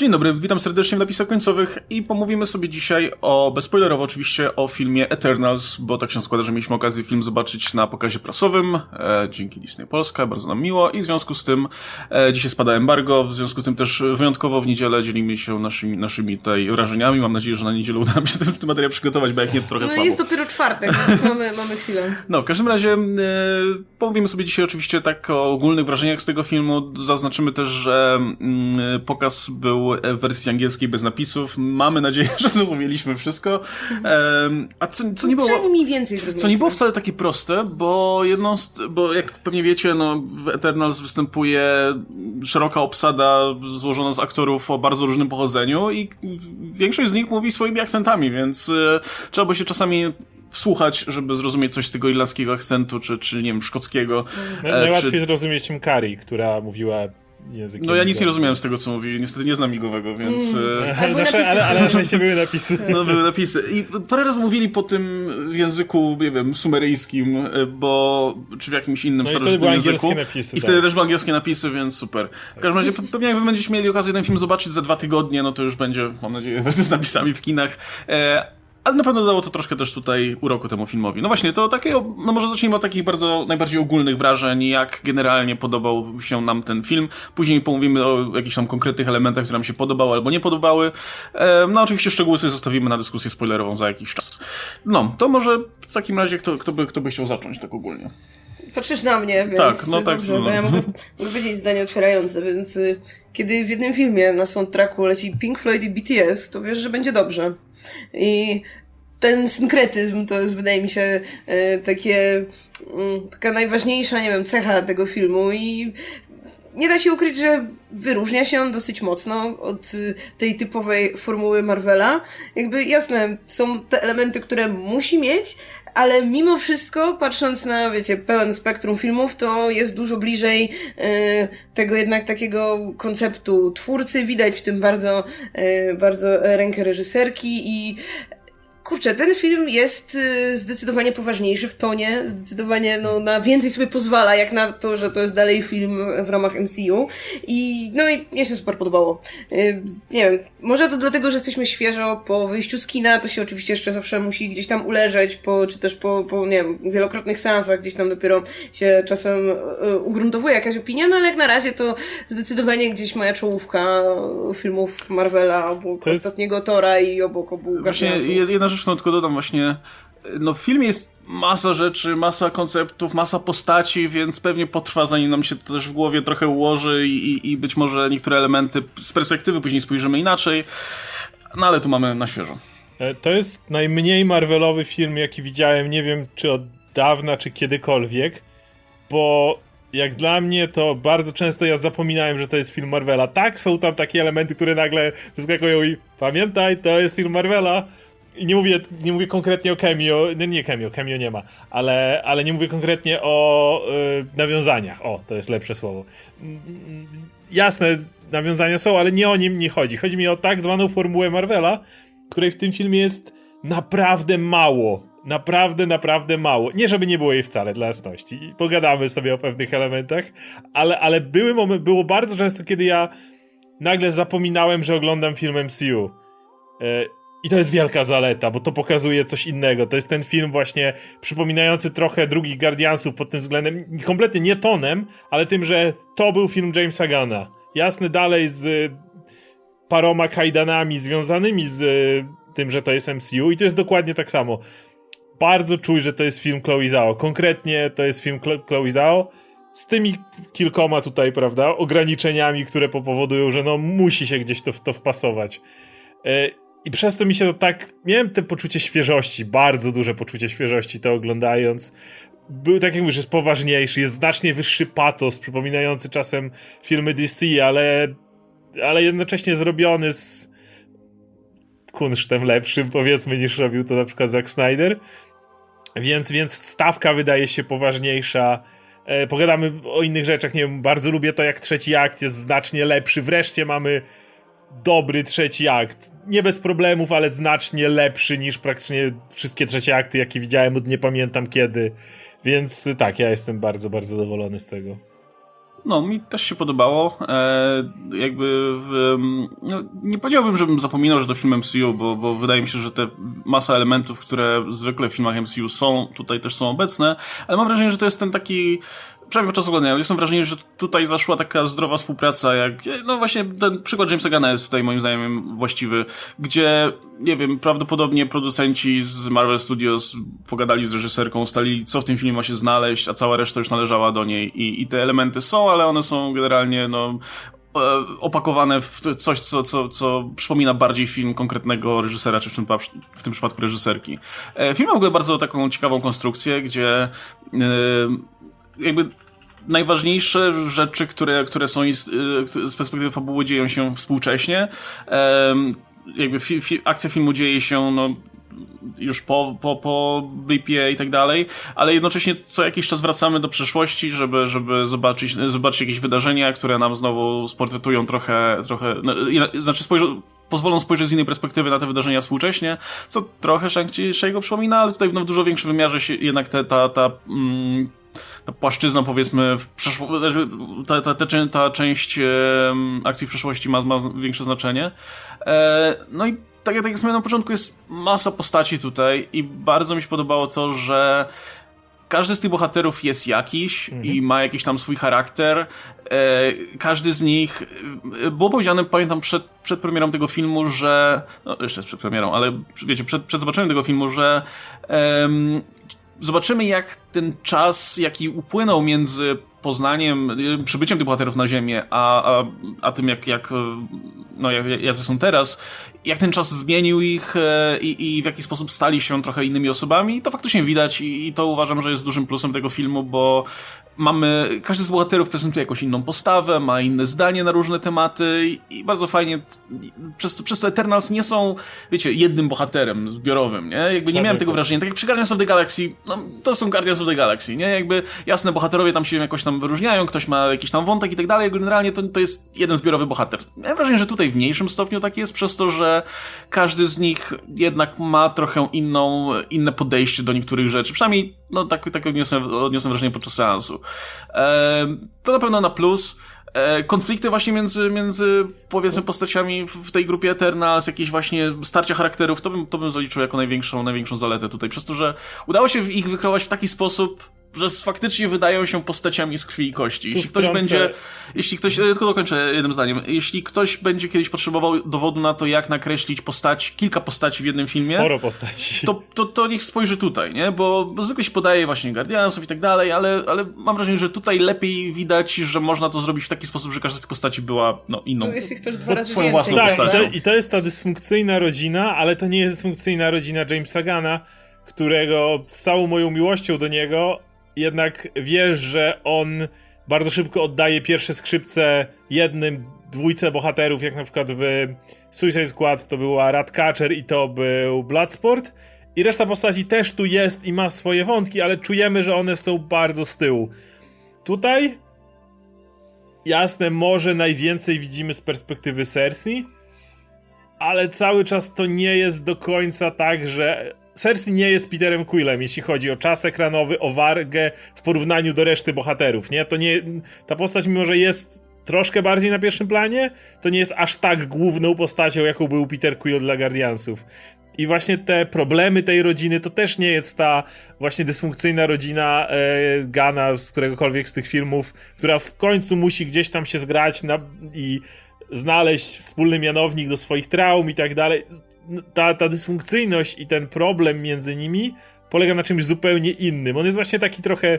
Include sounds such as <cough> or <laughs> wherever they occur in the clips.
Dzień dobry, witam serdecznie w napisach końcowych i pomówimy sobie dzisiaj o, bezspoilerowo oczywiście, o filmie Eternals, bo tak się składa, że mieliśmy okazję film zobaczyć na pokazie prasowym, e, dzięki Disney Polska, bardzo nam miło i w związku z tym e, dzisiaj spada embargo, w związku z tym też wyjątkowo w niedzielę dzielimy się naszymi, naszymi tutaj wrażeniami, mam nadzieję, że na niedzielę uda nam się ten, ten materiał przygotować, bo jak nie, to trochę No słabo. jest dopiero czwartek, więc mamy, <laughs> mamy chwilę. No, w każdym razie e, pomówimy sobie dzisiaj oczywiście tak o ogólnych wrażeniach z tego filmu. Zaznaczymy też, że mm, pokaz był w wersji angielskiej bez napisów. Mamy nadzieję, <laughs> że zrozumieliśmy wszystko. E, a co, co nie było... Przynajmniej więcej zrozumieliśmy. Co nie było wcale takie proste, bo jedną z, bo jak pewnie wiecie, no w Eternals występuje szeroka obsada złożona z aktorów o bardzo różnym pochodzeniu i większość z nich mówi swoimi akcentami, więc e, trzeba by się czasami wsłuchać, żeby zrozumieć coś z tego irlandzkiego akcentu, czy, czy nie wiem, szkockiego. No, najłatwiej czy... zrozumieć Mkari, która mówiła językiem. No ja nic nie rozumiałem z tego, co mówi. Niestety nie znam migowego, więc... Mm. Ale, nasze, ale, ale na szczęście były napisy. No były napisy. I parę razy mówili po tym w języku, nie wiem, sumeryjskim, bo... czy w jakimś innym no starożytnym języku. Napisy, I wtedy tak. też były angielskie napisy, więc super. W każdym razie pewnie jak wy będziecie mieli okazję ten film zobaczyć za dwa tygodnie, no to już będzie, mam nadzieję, <laughs> wersja z napisami w kinach. E, ale na pewno dodało to troszkę też tutaj uroku temu filmowi. No właśnie, to takiego, no może zacznijmy od takich bardzo, najbardziej ogólnych wrażeń, jak generalnie podobał się nam ten film. Później pomówimy o jakichś tam konkretnych elementach, które nam się podobały albo nie podobały. No oczywiście szczegóły sobie zostawimy na dyskusję spoilerową za jakiś czas. No, to może w takim razie kto, kto, by, kto by chciał zacząć tak ogólnie? Patrzysz na mnie, więc tak, no tak, dobrze, no. bo ja mogę, powiedzieć zdanie otwierające, więc y, kiedy w jednym filmie na soundtracku leci Pink Floyd i BTS, to wiesz, że będzie dobrze. I ten synkretyzm to jest, wydaje mi się, y, takie, y, taka najważniejsza, nie wiem, cecha tego filmu i nie da się ukryć, że wyróżnia się on dosyć mocno od y, tej typowej formuły Marvela. Jakby jasne, są te elementy, które musi mieć, ale mimo wszystko, patrząc na, wiecie, pełen spektrum filmów, to jest dużo bliżej y, tego jednak takiego konceptu twórcy. Widać w tym bardzo, y, bardzo rękę reżyserki i Kurczę, ten film jest y, zdecydowanie poważniejszy w tonie, zdecydowanie no, na więcej sobie pozwala, jak na to, że to jest dalej film w ramach MCU. I no i mnie się super podobało. Y, nie wiem, może to dlatego, że jesteśmy świeżo po wyjściu z kina, to się oczywiście jeszcze zawsze musi gdzieś tam uleżeć, po, czy też po, po, nie wiem, wielokrotnych seansach, gdzieś tam dopiero się czasem y, ugruntowuje jakaś opinia, no ale jak na razie to zdecydowanie gdzieś moja czołówka filmów Marvela, obok jest... ostatniego Tora i obok obu Właśnie jedna rzecz, no tylko dodam właśnie, no w filmie jest masa rzeczy, masa konceptów, masa postaci, więc pewnie potrwa zanim nam się to też w głowie trochę ułoży i, i być może niektóre elementy z perspektywy później spojrzymy inaczej, no ale tu mamy na świeżo. To jest najmniej Marvelowy film, jaki widziałem, nie wiem czy od dawna, czy kiedykolwiek, bo jak dla mnie to bardzo często ja zapominałem, że to jest film Marvela. Tak, są tam takie elementy, które nagle wyskakują i pamiętaj, to jest film Marvela, i nie mówię, nie mówię konkretnie o cameo, nie, nie cameo, cameo nie ma, ale, ale nie mówię konkretnie o y, nawiązaniach. O, to jest lepsze słowo. Jasne, nawiązania są, ale nie o nim nie chodzi. Chodzi mi o tak zwaną formułę Marvela, której w tym filmie jest naprawdę mało. Naprawdę, naprawdę mało. Nie, żeby nie było jej wcale, dla jasności. Pogadamy sobie o pewnych elementach, ale, ale były moment, było bardzo często, kiedy ja nagle zapominałem, że oglądam film MCU. Y i to jest wielka zaleta, bo to pokazuje coś innego. To jest ten film właśnie przypominający trochę drugich Guardiansów pod tym względem, kompletnie nie tonem, ale tym, że to był film Jamesa Gana. Jasny dalej z paroma kajdanami związanymi z tym, że to jest MCU i to jest dokładnie tak samo. Bardzo czuj, że to jest film Chloe Zhao. Konkretnie to jest film Chloe Zhao z tymi kilkoma tutaj, prawda, ograniczeniami, które powodują, że no musi się gdzieś to, to wpasować. I przez to mi się to tak. Miałem te poczucie świeżości, bardzo duże poczucie świeżości to oglądając. Był, tak jak mówisz, jest poważniejszy, jest znacznie wyższy patos, przypominający czasem filmy DC, ale, ale jednocześnie zrobiony z kunsztem lepszym, powiedzmy, niż robił to na przykład Zack Snyder. Więc, więc stawka wydaje się poważniejsza. E, pogadamy o innych rzeczach, nie wiem, bardzo lubię to, jak trzeci akt jest znacznie lepszy. Wreszcie mamy dobry trzeci akt. Nie bez problemów, ale znacznie lepszy niż praktycznie wszystkie trzecie akty, jakie widziałem od nie pamiętam kiedy. Więc tak, ja jestem bardzo, bardzo zadowolony z tego. no, mi też się podobało. E, jakby w, no, nie powiedziałbym, żebym zapominał, że to film MCU, bo, bo wydaje mi się, że te masa elementów, które zwykle w filmach MCU są, tutaj też są obecne, ale mam wrażenie, że to jest ten taki przynajmniej podczas oglądania, jestem wrażenie, że tutaj zaszła taka zdrowa współpraca, jak, no właśnie ten przykład Jamesa Gana jest tutaj moim zdaniem właściwy, gdzie, nie wiem, prawdopodobnie producenci z Marvel Studios pogadali z reżyserką, ustalili, co w tym filmie ma się znaleźć, a cała reszta już należała do niej i, i te elementy są, ale one są generalnie, no, e, opakowane w coś, co, co, co przypomina bardziej film konkretnego reżysera, czy w tym, w tym przypadku reżyserki. E, film ma w ogóle bardzo taką ciekawą konstrukcję, gdzie jakby najważniejsze rzeczy, które, które są y, z perspektywy fabuły dzieją się współcześnie. Jakby fi, fi, akcja filmu dzieje się no, już po, po, po blipie i tak dalej, ale jednocześnie co jakiś czas wracamy do przeszłości, żeby, żeby zobaczyć, zobaczyć jakieś wydarzenia, które nam znowu sportretują trochę, trochę no, znaczy spojrzą, pozwolą spojrzeć z innej perspektywy na te wydarzenia współcześnie, co trochę Shang-Chi'ego przypomina, ale tutaj w dużo większym wymiarze się jednak te, ta, ta mm, ta płaszczyzna, powiedzmy, w przeszło- znaczy, ta, ta, ta, ta część e, akcji w przeszłości ma, ma większe znaczenie. E, no i tak jak, tak jak wspomniałem na początku, jest masa postaci tutaj i bardzo mi się podobało to, że każdy z tych bohaterów jest jakiś mhm. i ma jakiś tam swój charakter. E, każdy z nich. E, było powiedziane, pamiętam, przed, przed premierą tego filmu, że. No, jeszcze przed premierą, ale wiecie, przed, przed zobaczeniem tego filmu, że zobaczymy, jak ten czas, jaki upłynął między poznaniem, przybyciem tych bohaterów na Ziemię, a, a, a tym, jak, jak, no, jak, jacy są teraz, jak ten czas zmienił ich e, i, i w jaki sposób stali się trochę innymi osobami, to faktycznie widać i, i to uważam, że jest dużym plusem tego filmu, bo mamy, każdy z bohaterów prezentuje jakąś inną postawę, ma inne zdanie na różne tematy i bardzo fajnie, przez, przez to Eternals nie są, wiecie, jednym bohaterem zbiorowym, nie? Jakby nie miałem tego wrażenia, tak jak przy Guardians of the Galaxy, no to są Guardians of the Galaxy, nie? Jakby jasne, bohaterowie tam się jakoś tam wyróżniają, ktoś ma jakiś tam wątek i tak dalej, generalnie to, to jest jeden zbiorowy bohater. Miałem wrażenie, że tutaj w mniejszym stopniu tak jest, przez to, że każdy z nich jednak ma trochę inną, inne podejście do niektórych rzeczy, przynajmniej, no tak, tak odniosłem, odniosłem wrażenie podczas seansu. To na pewno na plus. E, konflikty właśnie między, między powiedzmy postaciami w tej grupie Eternals, jakieś właśnie starcia charakterów, to bym, to bym zaliczył jako największą, największą zaletę tutaj, przez to, że udało się ich wykreować w taki sposób, że faktycznie wydają się postaciami z krwi i kości. Jeśli ktoś będzie, jeśli ktoś, tylko dokończę jednym zdaniem, jeśli ktoś będzie kiedyś potrzebował dowodu na to, jak nakreślić postać, kilka postaci w jednym filmie, sporo postaci, to, to, to niech spojrzy tutaj, nie? Bo, bo zwykle się podaje właśnie Guardiansów i tak dalej, ale, ale mam wrażenie, że tutaj lepiej widać, że można to zrobić w taki sposób, że każda z tych postaci była, no, inną. Tu jest ich też dwa razy swoją więcej. własną tak, postacią. I to, I to jest ta dysfunkcyjna rodzina, ale to nie jest dysfunkcyjna rodzina Jamesa Gana, którego z całą moją miłością do niego jednak wiesz, że on bardzo szybko oddaje pierwsze skrzypce jednym, dwójce bohaterów, jak na przykład w Suicide Squad to była Ratcatcher i to był Bloodsport. I reszta postaci też tu jest i ma swoje wątki, ale czujemy, że one są bardzo z tyłu. Tutaj jasne, może najwięcej widzimy z perspektywy Cersei, ale cały czas to nie jest do końca tak, że Cersei nie jest Peterem Quillem, jeśli chodzi o czas ekranowy, o wargę w porównaniu do reszty bohaterów, nie? To nie... Ta postać, mimo że jest troszkę bardziej na pierwszym planie, to nie jest aż tak główną postacią, jaką był Peter Quill dla Guardiansów. I właśnie te problemy tej rodziny to też nie jest ta właśnie dysfunkcyjna rodzina e, Gana z któregokolwiek z tych filmów, która w końcu musi gdzieś tam się zgrać na, i znaleźć wspólny mianownik do swoich traum i tak dalej ta, ta dysfunkcyjność i ten problem między nimi polega na czymś zupełnie innym. On jest właśnie taki trochę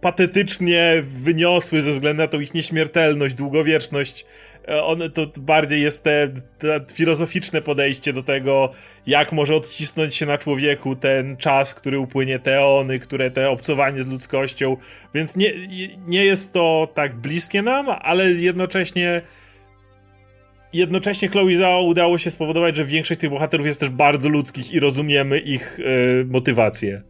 patetycznie wyniosły ze względu na tą ich nieśmiertelność, długowieczność. E, on, to bardziej jest te, te filozoficzne podejście do tego, jak może odcisnąć się na człowieku ten czas, który upłynie teony, które te obcowanie z ludzkością. Więc nie, nie jest to tak bliskie nam, ale jednocześnie jednocześnie Chloe Zhao udało się spowodować, że większość tych bohaterów jest też bardzo ludzkich i rozumiemy ich y, motywacje.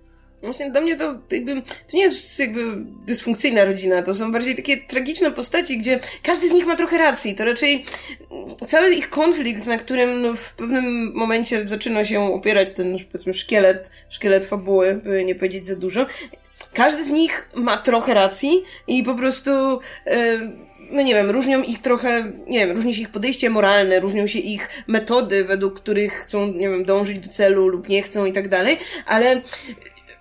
Właśnie dla mnie to jakby, to nie jest jakby dysfunkcyjna rodzina, to są bardziej takie tragiczne postaci, gdzie każdy z nich ma trochę racji. To raczej cały ich konflikt, na którym no, w pewnym momencie zaczyna się opierać ten, powiedzmy, szkielet, szkielet fabuły, by nie powiedzieć za dużo, każdy z nich ma trochę racji i po prostu no nie wiem, różnią ich trochę, nie wiem, różni się ich podejście moralne, różnią się ich metody, według których chcą, nie wiem, dążyć do celu lub nie chcą i tak dalej, ale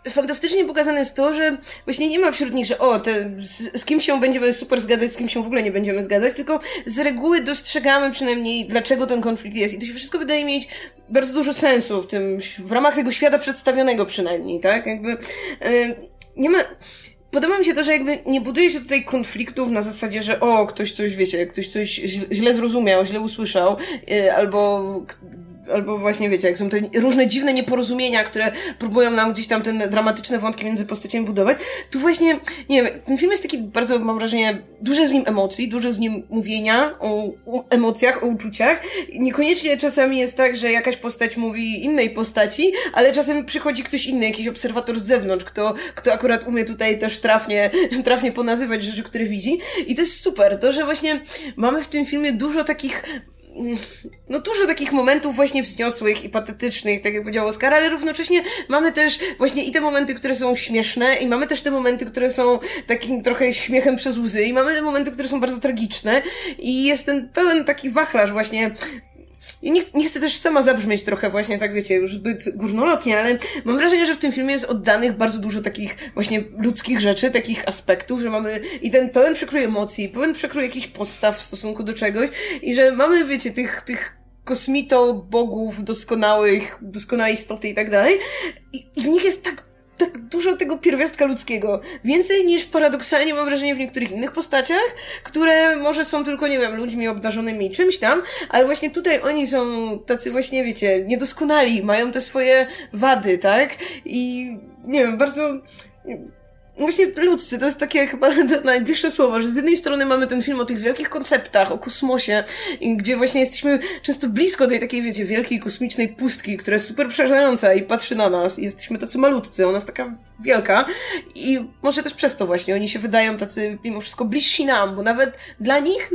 fantastycznie pokazane jest to, że właśnie nie ma wśród nich, że o, te, z, z kim się będziemy super zgadzać, z kim się w ogóle nie będziemy zgadzać, tylko z reguły dostrzegamy przynajmniej, dlaczego ten konflikt jest. I to się wszystko wydaje mieć bardzo dużo sensu w tym, w ramach tego świata przedstawionego przynajmniej, tak? Jakby, yy, nie ma, Podoba mi się to, że jakby nie buduje się tutaj konfliktów na zasadzie, że o, ktoś coś, wiecie, ktoś coś źle zrozumiał, źle usłyszał, yy, albo albo właśnie wiecie, jak są te różne dziwne nieporozumienia, które próbują nam gdzieś tam te dramatyczne wątki między postaciami budować, tu właśnie, nie wiem, ten film jest taki bardzo, mam wrażenie, dużo z nim emocji, dużo z nim mówienia o, o emocjach, o uczuciach. Niekoniecznie czasami jest tak, że jakaś postać mówi innej postaci, ale czasem przychodzi ktoś inny, jakiś obserwator z zewnątrz, kto, kto akurat umie tutaj też trafnie, <laughs> trafnie ponazywać rzeczy, które widzi. I to jest super, to, że właśnie mamy w tym filmie dużo takich no dużo takich momentów właśnie wzniosłych i patetycznych, tak jak powiedział Oskar, ale równocześnie mamy też właśnie i te momenty, które są śmieszne i mamy też te momenty, które są takim trochę śmiechem przez łzy i mamy te momenty, które są bardzo tragiczne i jest ten pełen taki wachlarz właśnie i nie, nie chcę też sama zabrzmieć trochę właśnie, tak wiecie, już zbyt górnolotnie, ale mam wrażenie, że w tym filmie jest oddanych bardzo dużo takich właśnie ludzkich rzeczy, takich aspektów, że mamy i ten pełen przekrój emocji, pełen przekrój jakichś postaw w stosunku do czegoś i że mamy, wiecie, tych, tych kosmito, bogów, doskonałych, doskonałej istoty i tak dalej. I, I w nich jest tak tak dużo tego pierwiastka ludzkiego. Więcej niż paradoksalnie mam wrażenie w niektórych innych postaciach, które może są tylko, nie wiem, ludźmi obdarzonymi czymś tam, ale właśnie tutaj oni są tacy właśnie, wiecie, niedoskonali, mają te swoje wady, tak? I nie wiem, bardzo Właśnie ludzcy, to jest takie chyba <laughs> najbliższe słowo, że z jednej strony mamy ten film o tych wielkich konceptach, o kosmosie, gdzie właśnie jesteśmy często blisko tej takiej, wiecie, wielkiej kosmicznej pustki, która jest super przerażająca i patrzy na nas i jesteśmy tacy malutcy, ona jest taka wielka i może też przez to właśnie oni się wydają tacy mimo wszystko bliżsi nam, bo nawet dla nich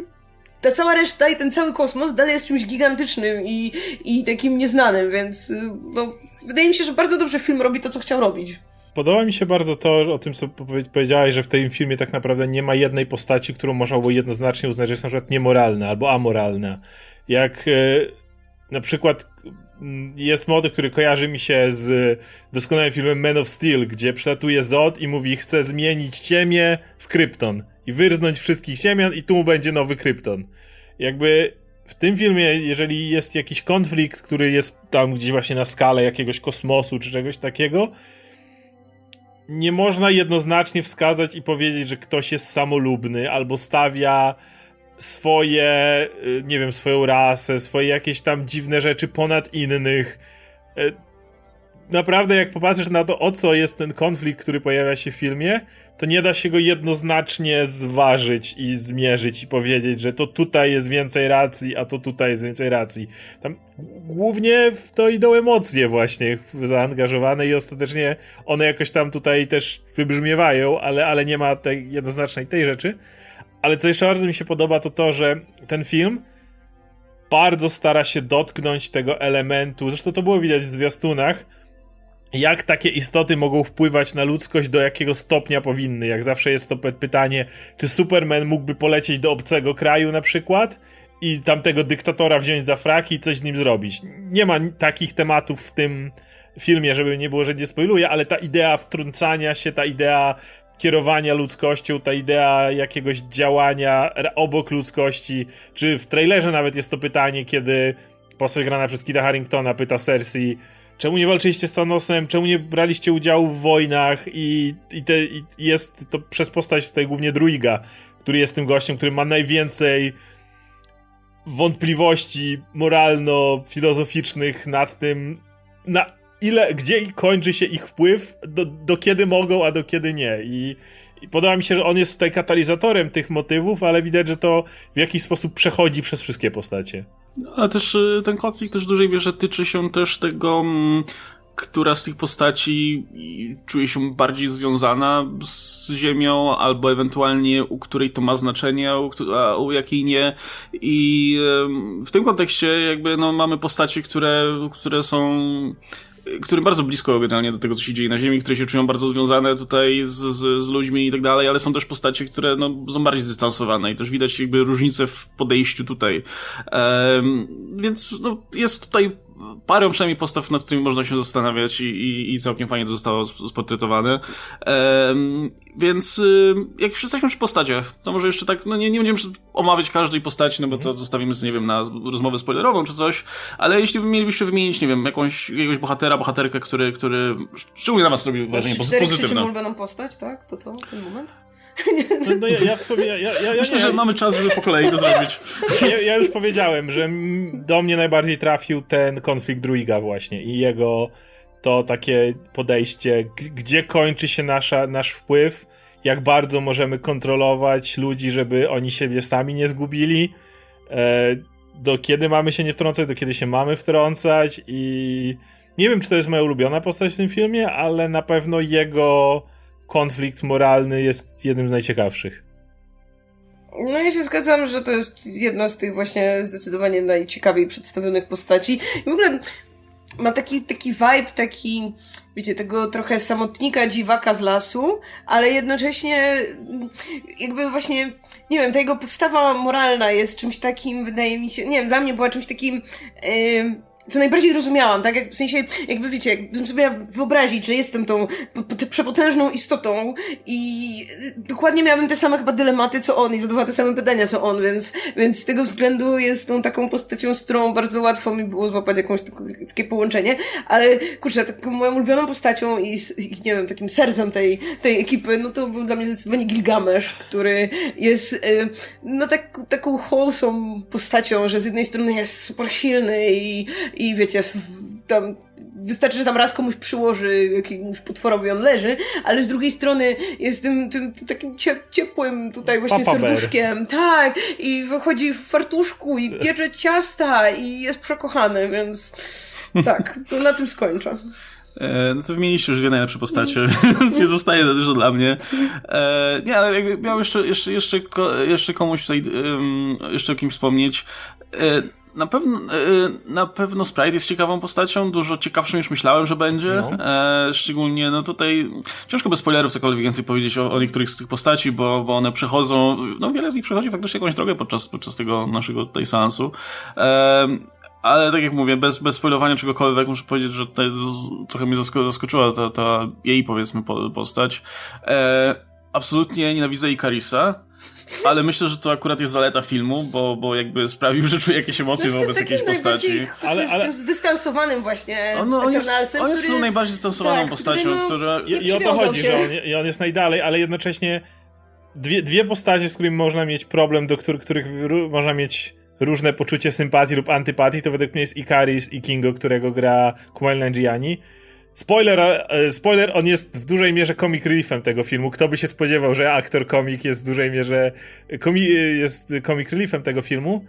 ta cała reszta i ten cały kosmos dalej jest czymś gigantycznym i, i takim nieznanym, więc no, wydaje mi się, że bardzo dobrze film robi to, co chciał robić. Podoba mi się bardzo to, o tym co powiedziałeś, że w tym filmie tak naprawdę nie ma jednej postaci, którą można było jednoznacznie uznać, że jest na przykład niemoralna albo amoralna. Jak e, na przykład mm, jest motyw, który kojarzy mi się z doskonałym filmem Man of Steel, gdzie przelatuje Zod i mówi, chce zmienić Ziemię w Krypton i wyrznąć wszystkich Ziemian i tu będzie nowy Krypton. Jakby w tym filmie, jeżeli jest jakiś konflikt, który jest tam gdzieś właśnie na skalę jakiegoś kosmosu czy czegoś takiego, nie można jednoznacznie wskazać i powiedzieć, że ktoś jest samolubny albo stawia swoje, y, nie wiem, swoją rasę, swoje jakieś tam dziwne rzeczy ponad innych. Naprawdę, jak popatrzysz na to, o co jest ten konflikt, który pojawia się w filmie, to nie da się go jednoznacznie zważyć i zmierzyć i powiedzieć, że to tutaj jest więcej racji, a to tutaj jest więcej racji. Tam głównie w to idą emocje właśnie zaangażowane i ostatecznie one jakoś tam tutaj też wybrzmiewają, ale, ale nie ma tej jednoznacznej tej rzeczy. Ale co jeszcze bardzo mi się podoba, to to, że ten film bardzo stara się dotknąć tego elementu, zresztą to było widać w zwiastunach, jak takie istoty mogą wpływać na ludzkość, do jakiego stopnia powinny. Jak zawsze jest to pytanie, czy Superman mógłby polecieć do obcego kraju na przykład i tamtego dyktatora wziąć za fraki i coś z nim zrobić. Nie ma takich tematów w tym filmie, żeby nie było, że nie spoiluję, ale ta idea wtrącania się, ta idea kierowania ludzkością, ta idea jakiegoś działania obok ludzkości, czy w trailerze nawet jest to pytanie, kiedy postać grana przez Kida Harringtona pyta Cersei, czemu nie walczyliście z Thanosem, czemu nie braliście udziału w wojnach i, i, te, i jest to przez postać tutaj głównie Druiga, który jest tym gościem, który ma najwięcej wątpliwości moralno-filozoficznych nad tym, na ile, gdzie kończy się ich wpływ, do, do kiedy mogą, a do kiedy nie. I, I podoba mi się, że on jest tutaj katalizatorem tych motywów, ale widać, że to w jakiś sposób przechodzi przez wszystkie postacie. Ale też y, ten konflikt też w dużej mierze tyczy się też tego mm, która z tych postaci czuje się bardziej związana z Ziemią, albo ewentualnie u której to ma znaczenie, a u, jakiej nie. I w tym kontekście jakby no, mamy postaci, które, które są którym bardzo blisko generalnie do tego, co się dzieje na Ziemi, które się czują bardzo związane tutaj z, z, z ludźmi i tak dalej, ale są też postacie, które no, są bardziej zdystansowane i też widać jakby różnicę w podejściu tutaj. Um, więc no, jest tutaj parę przynajmniej postaw, nad którymi można się zastanawiać i, i, i całkiem fajnie to zostało sportretowane. Um, więc y, jak już jesteśmy przy postaciach, to może jeszcze tak, no nie, nie będziemy omawiać każdej postaci, no bo to zostawimy nie wiem, na rozmowę spoilerową czy coś, ale jeśli mielibyście wymienić, nie wiem, jakąś, jakiegoś bohatera, bohaterkę, który, który szczególnie na was robi wrażenie pozytywne. Czy ulubioną postać, tak? To to, ten moment? No, no ja, ja, ja, ja, Myślę, że mamy czas, żeby po kolei to zrobić. Ja, ja już powiedziałem, że do mnie najbardziej trafił ten konflikt Druiga właśnie i jego to takie podejście, gdzie kończy się nasza, nasz wpływ, jak bardzo możemy kontrolować ludzi, żeby oni siebie sami nie zgubili, e, do kiedy mamy się nie wtrącać, do kiedy się mamy wtrącać i nie wiem, czy to jest moja ulubiona postać w tym filmie, ale na pewno jego konflikt moralny jest jednym z najciekawszych. No ja się zgadzam, że to jest jedna z tych właśnie zdecydowanie najciekawiej przedstawionych postaci. I w ogóle ma taki, taki vibe, taki, wiecie, tego trochę samotnika, dziwaka z lasu, ale jednocześnie jakby właśnie, nie wiem, ta jego podstawa moralna jest czymś takim, wydaje mi się, nie wiem, dla mnie była czymś takim, yy, co najbardziej rozumiałam, tak? Jak, w sensie, jakby wiecie, jakbym sobie wyobrazić, że jestem tą przepotężną istotą i dokładnie miałabym te same chyba dylematy, co on i zadawała te same pytania, co on, więc, więc z tego względu jest tą taką postacią, z którą bardzo łatwo mi było złapać jakąś takie połączenie, ale kurczę, taką moją ulubioną postacią i, i nie wiem, takim sercem tej, tej ekipy, no to był dla mnie zdecydowanie Gilgamesz, który jest, y, no tak, taką wholesome postacią, że z jednej strony jest super silny i, i wiecie, tam wystarczy, że tam raz komuś przyłoży jakiemuś potworowi on leży, ale z drugiej strony jest tym, tym, tym takim ciepłym tutaj właśnie Papa serduszkiem. Bear. Tak, i wychodzi w fartuszku i bierze ciasta i jest przekochany, więc tak, to na tym skończę. E, no to wymieniliście już dwie najlepsze postacie, <laughs> więc nie zostaje za dużo dla mnie. E, nie, ale jakby miał jeszcze, jeszcze, jeszcze, jeszcze komuś tutaj, jeszcze o kimś wspomnieć. E, na pewno, e, na pewno Sprite jest ciekawą postacią, dużo ciekawszą niż myślałem, że będzie. No. E, szczególnie, no tutaj ciężko bez spoilerów cokolwiek więcej powiedzieć o, o niektórych z tych postaci, bo, bo one przechodzą, no wiele z nich przechodzi faktycznie jakąś drogę podczas, podczas tego naszego tutaj seansu. E, ale tak jak mówię, bez, bez spoilowania czegokolwiek, muszę powiedzieć, że tutaj trochę mnie zaskoczyła ta, ta jej, powiedzmy, postać. E, absolutnie nienawidzę Ikarisa ale myślę, że to akurat jest zaleta filmu, bo, bo jakby sprawił, że czuję jakieś emocje no wobec jakiejś postaci. Ale, ale... tym zdystansowanym właśnie on, no, on jest, on jest który... najbardziej zdystansowaną tak, postacią, no, która... I, I o to chodzi, się. że on, i on jest najdalej, ale jednocześnie dwie, dwie postacie, z którymi można mieć problem, do których, których można mieć różne poczucie sympatii lub antypatii, to według mnie jest Ikaris i Kingo, którego gra Kumail Nanjiani. Spoiler, e, spoiler, on jest w dużej mierze comic reliefem tego filmu. Kto by się spodziewał, że aktor komik jest w dużej mierze komi jest comic reliefem tego filmu.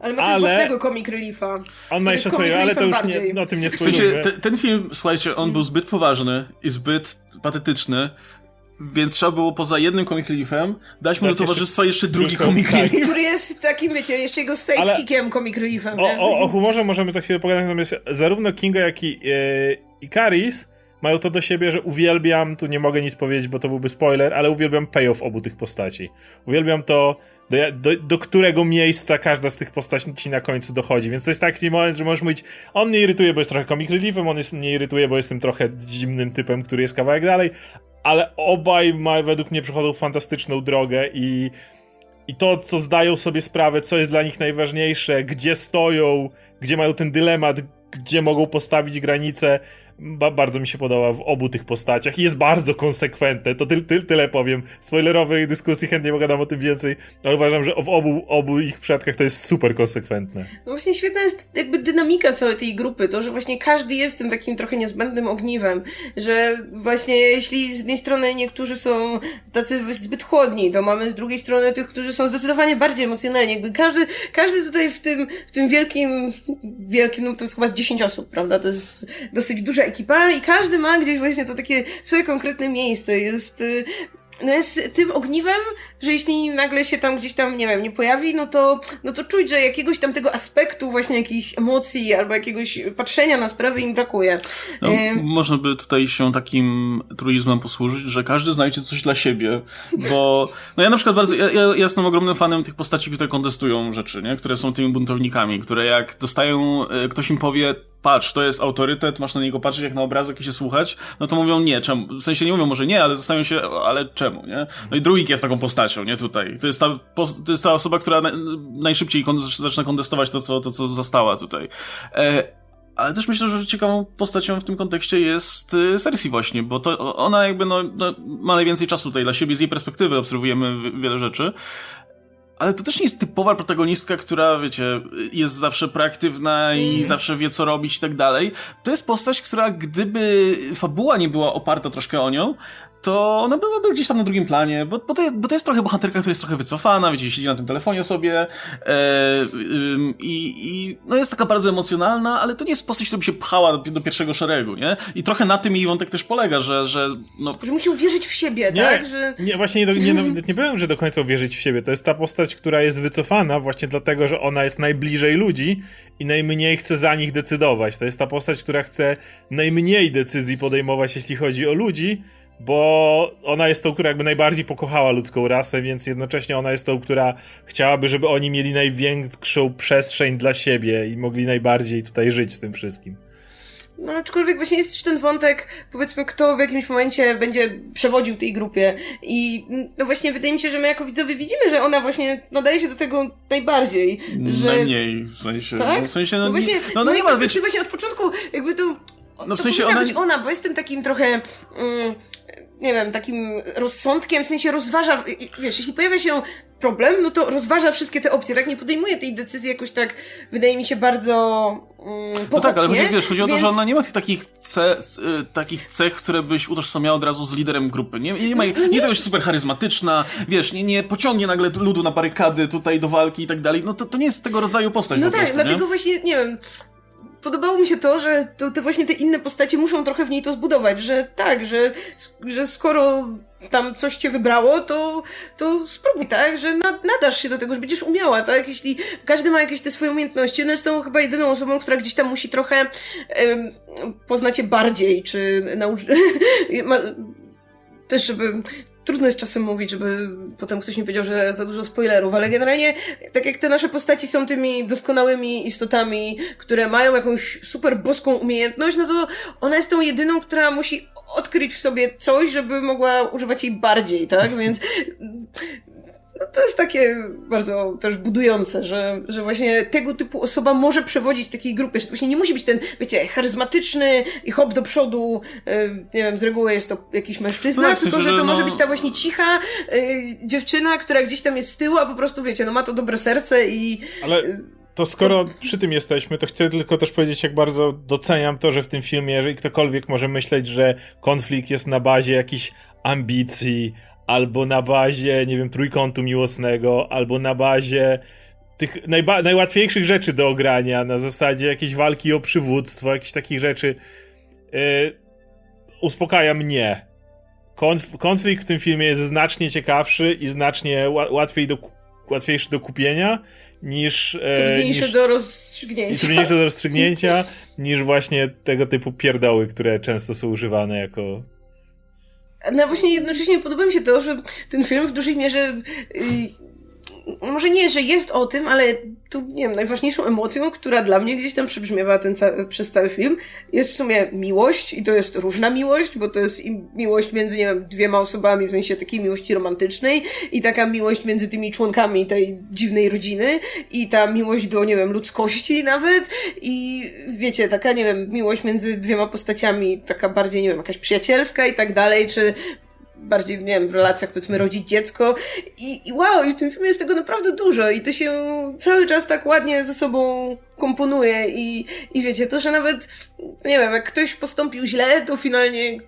Ale ma też ale... własnego comic reliefa. On ma jeszcze swojego, ale to już nie, no, o tym nie spoilujmy. W sensie, ten, ten film, słuchajcie, on był zbyt poważny i zbyt patetyczny, więc trzeba było poza jednym comic reliefem dać mu do towarzystwa jeszcze, jeszcze drugi comic relief. Który jest takim, wiecie, jeszcze jego sidekickiem Ale comic reliefem. O, o, o humorze możemy za chwilę pogadać, natomiast zarówno Kinga, jak i e, Karis mają to do siebie, że uwielbiam, tu nie mogę nic powiedzieć, bo to byłby spoiler, ale uwielbiam payoff obu tych postaci. Uwielbiam to, do, do, do, którego miejsca każda z tych postaci na końcu dochodzi. Więc to jest taki moment, że możesz mówić, on mnie irytuje, bo jest trochę comic reliefem, on jest, mnie irytuje, bo jestem trochę zimnym typem, który jest kawałek dalej, ale obaj ma, według mnie przechodzą fantastyczną drogę i, i to, co zdają sobie sprawę, co jest dla nich najważniejsze, gdzie stoją, gdzie mają ten dylemat, gdzie mogą postawić granice, ba bardzo mi się podoba w obu tych postaciach i jest bardzo konsekwentne, to ty, ty, tyle powiem. Spoilerowej dyskusji chętnie pogadam o tym więcej, ale uważam, że w obu, obu ich przypadkach to jest super konsekwentne. No właśnie świetna jest jakby dynamika całej tej grupy, to, że właśnie każdy jest tym takim trochę niezbędnym ogniwem, że właśnie jeśli z jednej strony niektórzy są tacy zbyt chłodni, to mamy z drugiej strony tych, którzy są zdecydowanie bardziej emocjonalni, jakby każdy, każdy tutaj w tym, w tym wielkim, wielkim, no to jest chyba z 10 osób, prawda, to jest dosyć duża ekipa i każdy ma gdzieś właśnie to takie swoje konkretne miejsce, jest, y, no jest tym ogniwem, że jeśli nagle się tam gdzieś tam, nie wiem, nie pojawi, no to, no to czuć, że jakiegoś tam tego aspektu właśnie jakichś emocji albo jakiegoś patrzenia na sprawy im brakuje. No, e... Można by tutaj się takim truizmem posłużyć, że każdy znajdzie coś dla siebie, bo no ja na przykład bardzo, ja, ja jestem ogromnym fanem tych postaci, które kontestują rzeczy, nie? Które są tymi buntownikami, które jak dostają, e, ktoś im powie, patrz, to jest autorytet, masz na niego patrzeć jak na obrazek i się słuchać, no to mówią nie, czemu? W sensie nie mówią może nie, ale zostają się, ale czemu, nie? No i drugi jest taką postacią, nie tutaj. To jest ta, to jest ta osoba, która najszybciej zaczyna kontestować to, co, to, co została tutaj. E, ale też myślę, że ciekawą postacią w tym kontekście jest y, Cersei właśnie, bo to ona jakby no, no, ma najwięcej czasu tutaj dla siebie, z jej perspektywy obserwujemy wiele rzeczy. Ale to też nie jest typowa protagonistka, która, wiecie, jest zawsze proaktywna i mm. zawsze wie, co robić i tak dalej. To jest postać, która gdyby fabuła nie była oparta troszkę o nią, to ona byłaby gdzieś tam na drugim planie, bo, bo, to, bo to jest trochę bohaterka, która jest trochę wycofana, wiecie, siedzi na tym telefonie sobie e, i, i no jest taka bardzo emocjonalna, ale to nie jest postać, która by się pchała do, do, pierwszego szeregu, nie? I trochę na tym jej wątek też polega, że, że no... Że musi uwierzyć w siebie, nie, tak? Że... Nie, właśnie nie, nie, nie, nie powiem, że do końca uwierzyć w siebie. To jest ta postać, która jest wycofana właśnie dlatego, że ona jest najbliżej ludzi i najmniej chce za nich decydować. To jest ta postać, która chce najmniej decyzji podejmować, jeśli chodzi o ludzi, bo ona jest tą, która jakby najbardziej pokochała ludzką rasę, więc jednocześnie ona jest tą, która chciałaby, żeby oni mieli największą przestrzeń dla siebie i mogli najbardziej tutaj żyć z tym wszystkim. No, aczkolwiek właśnie jest też ten wątek, powiedzmy, kto w jakimś momencie będzie przewodził tej grupie. I no właśnie wydaje mi się, że my jako widzowie widzimy, że ona właśnie nadaje się do tego najbardziej. Że... Najmniej, w sensie. Tak? No, w sensie, no, no właśnie, no, no nie ma, wiecie... właśnie od początku jakby to no w sensie ona... być ona, bo jestem takim trochę, mm, nie wiem, takim rozsądkiem, w sensie rozważa, wiesz, jeśli pojawia się problem, no to rozważa wszystkie te opcje, tak? Nie podejmuje tej decyzji jakoś tak, wydaje mi się, bardzo mm, No tak, ale chodzi, wiesz, chodzi więc... o to, że ona nie ma tych takich, ce, y, takich cech, które byś utożsamiała od razu z liderem grupy. Nie, nie, ma, no, nie, jest jakoś super charyzmatyczna, wiesz, nie, nie pociągnie nagle ludu na barykady tutaj do walki i tak dalej. No to, to nie jest tego rodzaju postać No tak, prostu, dlatego nie? właśnie, nie wiem, podobało mi się to, że to, te właśnie te inne postacie muszą trochę w niej to zbudować, że tak, że, że skoro tam coś cię wybrało, to, to spróbuj, tak, że na, nadasz się do tego, że będziesz umiała, tak, jeśli każdy ma jakieś te swoje umiejętności, ona jest tą chyba jedyną osobą, która gdzieś tam musi trochę poznać je bardziej, czy nauczyć, <laughs> też żeby trudno jest czasem mówić, żeby potem ktoś nie powiedział, że za dużo spoilerów, ale generalnie, tak jak te nasze postaci są tymi doskonałymi istotami, które mają jakąś super boską umiejętność, no to ona jest tą jedyną, która musi odkryć w sobie coś, żeby mogła używać jej bardziej, tak? Więc no to jest takie bardzo też budujące, że, że właśnie tego typu osoba może przewodzić takiej grupie, że to właśnie nie musi być ten, wiecie, charyzmatyczny i hop do przodu, yy, nie wiem, z reguły jest to jakiś mężczyzna, no, tylko że to no... może być ta właśnie cicha yy, dziewczyna, która gdzieś tam jest z tyłu, a po prostu, wiecie, no ma to dobre serce i... Ale... To skoro przy tym jesteśmy, to chcę tylko też powiedzieć, jak bardzo doceniam to, że w tym filmie, jeżeli ktokolwiek może myśleć, że konflikt jest na bazie jakichś ambicji, albo na bazie, nie wiem, trójkątu miłosnego, albo na bazie tych najba- najłatwiejszych rzeczy do ogrania, na zasadzie jakiejś walki o przywództwo, jakichś takich rzeczy, yy, uspokaja mnie. Konf- konflikt w tym filmie jest znacznie ciekawszy i znacznie łatwiej do, łatwiejszy do kupienia niż... E, trudniejsze niż, do rozstrzygnięcia. Trudniejsze do rozstrzygnięcia niż właśnie tego typu pierdoły, które często są używane jako no właśnie jednocześnie podoba mi się to, że ten film w dużej mierze yy, może nie, że jest o tym, ale tu, nie wiem, najważniejszą emocją, która dla mnie gdzieś tam przybrzmiewa ten ca przez cały film, jest w sumie miłość i to jest różna miłość, bo to jest miłość między, nie wiem, dwiema osobami, w sensie takiej miłości romantycznej i taka miłość między tymi członkami tej dziwnej rodziny i ta miłość do, nie wiem, ludzkości nawet i wiecie, taka, nie wiem, miłość między dwiema postaciami, taka bardziej, nie wiem, jakaś przyjacielska i tak dalej, czy bardziej, nie wiem, w relacjach powiedzmy rodzić dziecko i, i wow, i w tym filmie jest tego naprawdę dużo i to się cały czas tak ładnie ze sobą komponuje i, i wiecie, to, że nawet, nie wiem, jak ktoś postąpił źle, to finalnie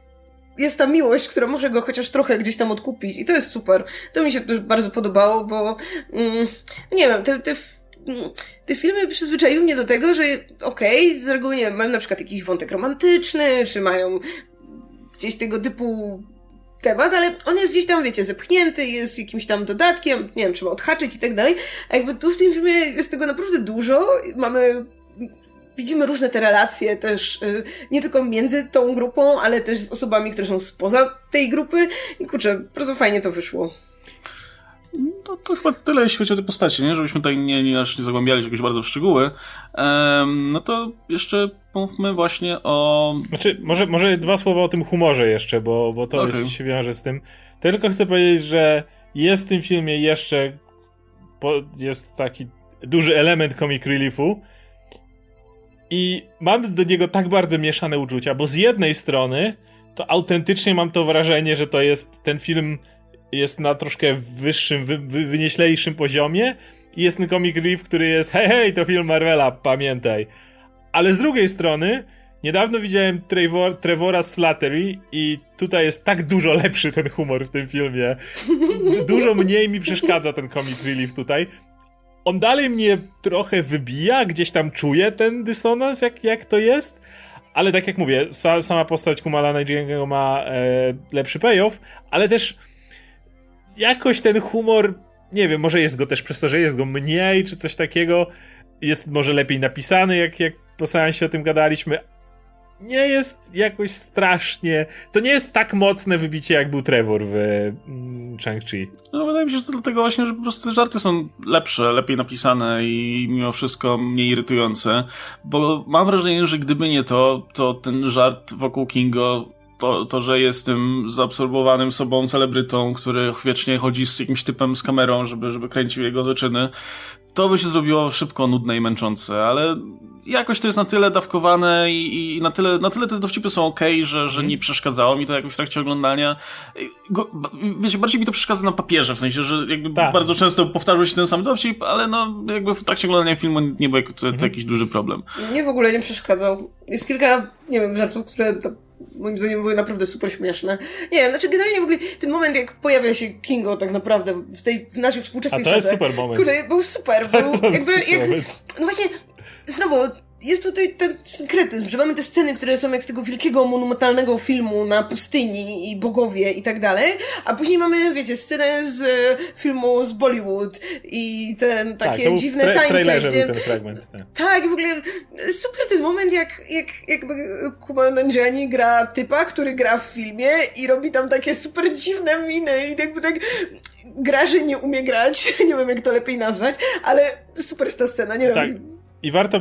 jest ta miłość, która może go chociaż trochę gdzieś tam odkupić i to jest super. To mi się też bardzo podobało, bo mm, nie wiem, te, te te filmy przyzwyczaiły mnie do tego, że okej, okay, z reguły nie wiem, mają na przykład jakiś wątek romantyczny, czy mają gdzieś tego typu temat, ale on jest gdzieś tam, wiecie, zepchnięty, jest jakimś tam dodatkiem, nie wiem, trzeba odhaczyć i tak dalej. A jakby tu w tym filmie jest tego naprawdę dużo. Mamy widzimy różne te relacje też, y, nie tylko między tą grupą, ale też z osobami, które są spoza tej grupy. I kurczę, bardzo fajnie to wyszło. No to chyba tyle, jeśli chodzi o te postacie, nie? Żebyśmy tutaj nie, nie, nie zagłębiali się jakoś bardzo w szczegóły. Um, no to jeszcze mówmy właśnie o... Znaczy, może, może dwa słowa o tym humorze jeszcze, bo, bo to okay. jest, się wiąże z tym. Tylko chcę powiedzieć, że jest w tym filmie jeszcze jest taki duży element comic reliefu i mam do niego tak bardzo mieszane uczucia, bo z jednej strony to autentycznie mam to wrażenie, że to jest ten film jest na troszkę wyższym, wy, wy, wynieślejszym poziomie i jest comic relief, który jest hej, hej, to film Marvela, pamiętaj. Ale z drugiej strony, niedawno widziałem Trevor, Trevora Slattery i tutaj jest tak dużo lepszy ten humor w tym filmie. Dużo mniej mi przeszkadza ten comic relief tutaj. On dalej mnie trochę wybija, gdzieś tam czuję ten dysonans, jak, jak to jest, ale tak jak mówię, sa, sama postać Kumala Najdziego ma e, lepszy payoff, ale też jakoś ten humor, nie wiem, może jest go też przez to, że jest go mniej, czy coś takiego, jest może lepiej napisany, jak, jak po seansie o tym gadaliśmy, nie jest jakoś strasznie. To nie jest tak mocne wybicie, jak był Trevor w mm, Chang-Chi. No, wydaje mi się, że to dlatego właśnie, że po prostu żarty są lepsze, lepiej napisane i mimo wszystko mniej irytujące. Bo mam wrażenie, że gdyby nie to, to ten żart wokół Kingo to, to, że jest tym zaabsorbowanym sobą celebrytą, który wiecznie chodzi z jakimś typem z kamerą, żeby, żeby kręcił jego wyczyny, to by się zrobiło szybko nudne i męczące, ale jakoś to jest na tyle dawkowane i, i na, tyle, na tyle te dowcipy są ok, że, że mhm. nie przeszkadzało mi to jakoś w trakcie oglądania. Go, wiecie, bardziej mi to przeszkadza na papierze, w sensie, że jakby tak. bardzo często powtarzał się ten sam dowcip, ale no jakby w trakcie oglądania filmu nie był to, to mhm. jakiś duży problem. Nie w ogóle nie przeszkadzał. Jest kilka, nie wiem, żartów, które moim zdaniem były naprawdę super śmieszne. Nie wiem, znaczy generalnie w ogóle ten moment, jak pojawia się Kingo tak naprawdę w tej w naszej współczesnej A to jest super moment. Kurde, był super, był <laughs> jakby, jak, no właśnie, znowu, jest tutaj ten synkretyzm, że mamy te sceny, które są jak z tego wielkiego, monumentalnego filmu na pustyni i bogowie i tak dalej, a później mamy, wiecie, scenę z e, filmu z Bollywood i ten tak, takie tak, dziwne tańce, gdzie... ten fragment. Tak. tak, w ogóle super ten moment, jak, jak jakby Kumail Nanjiani gra typa, który gra w filmie i robi tam takie super dziwne miny i jakby tak gra, że nie umie grać, <laughs> nie wiem jak to lepiej nazwać, ale super jest ta scena, nie tak. wiem i warto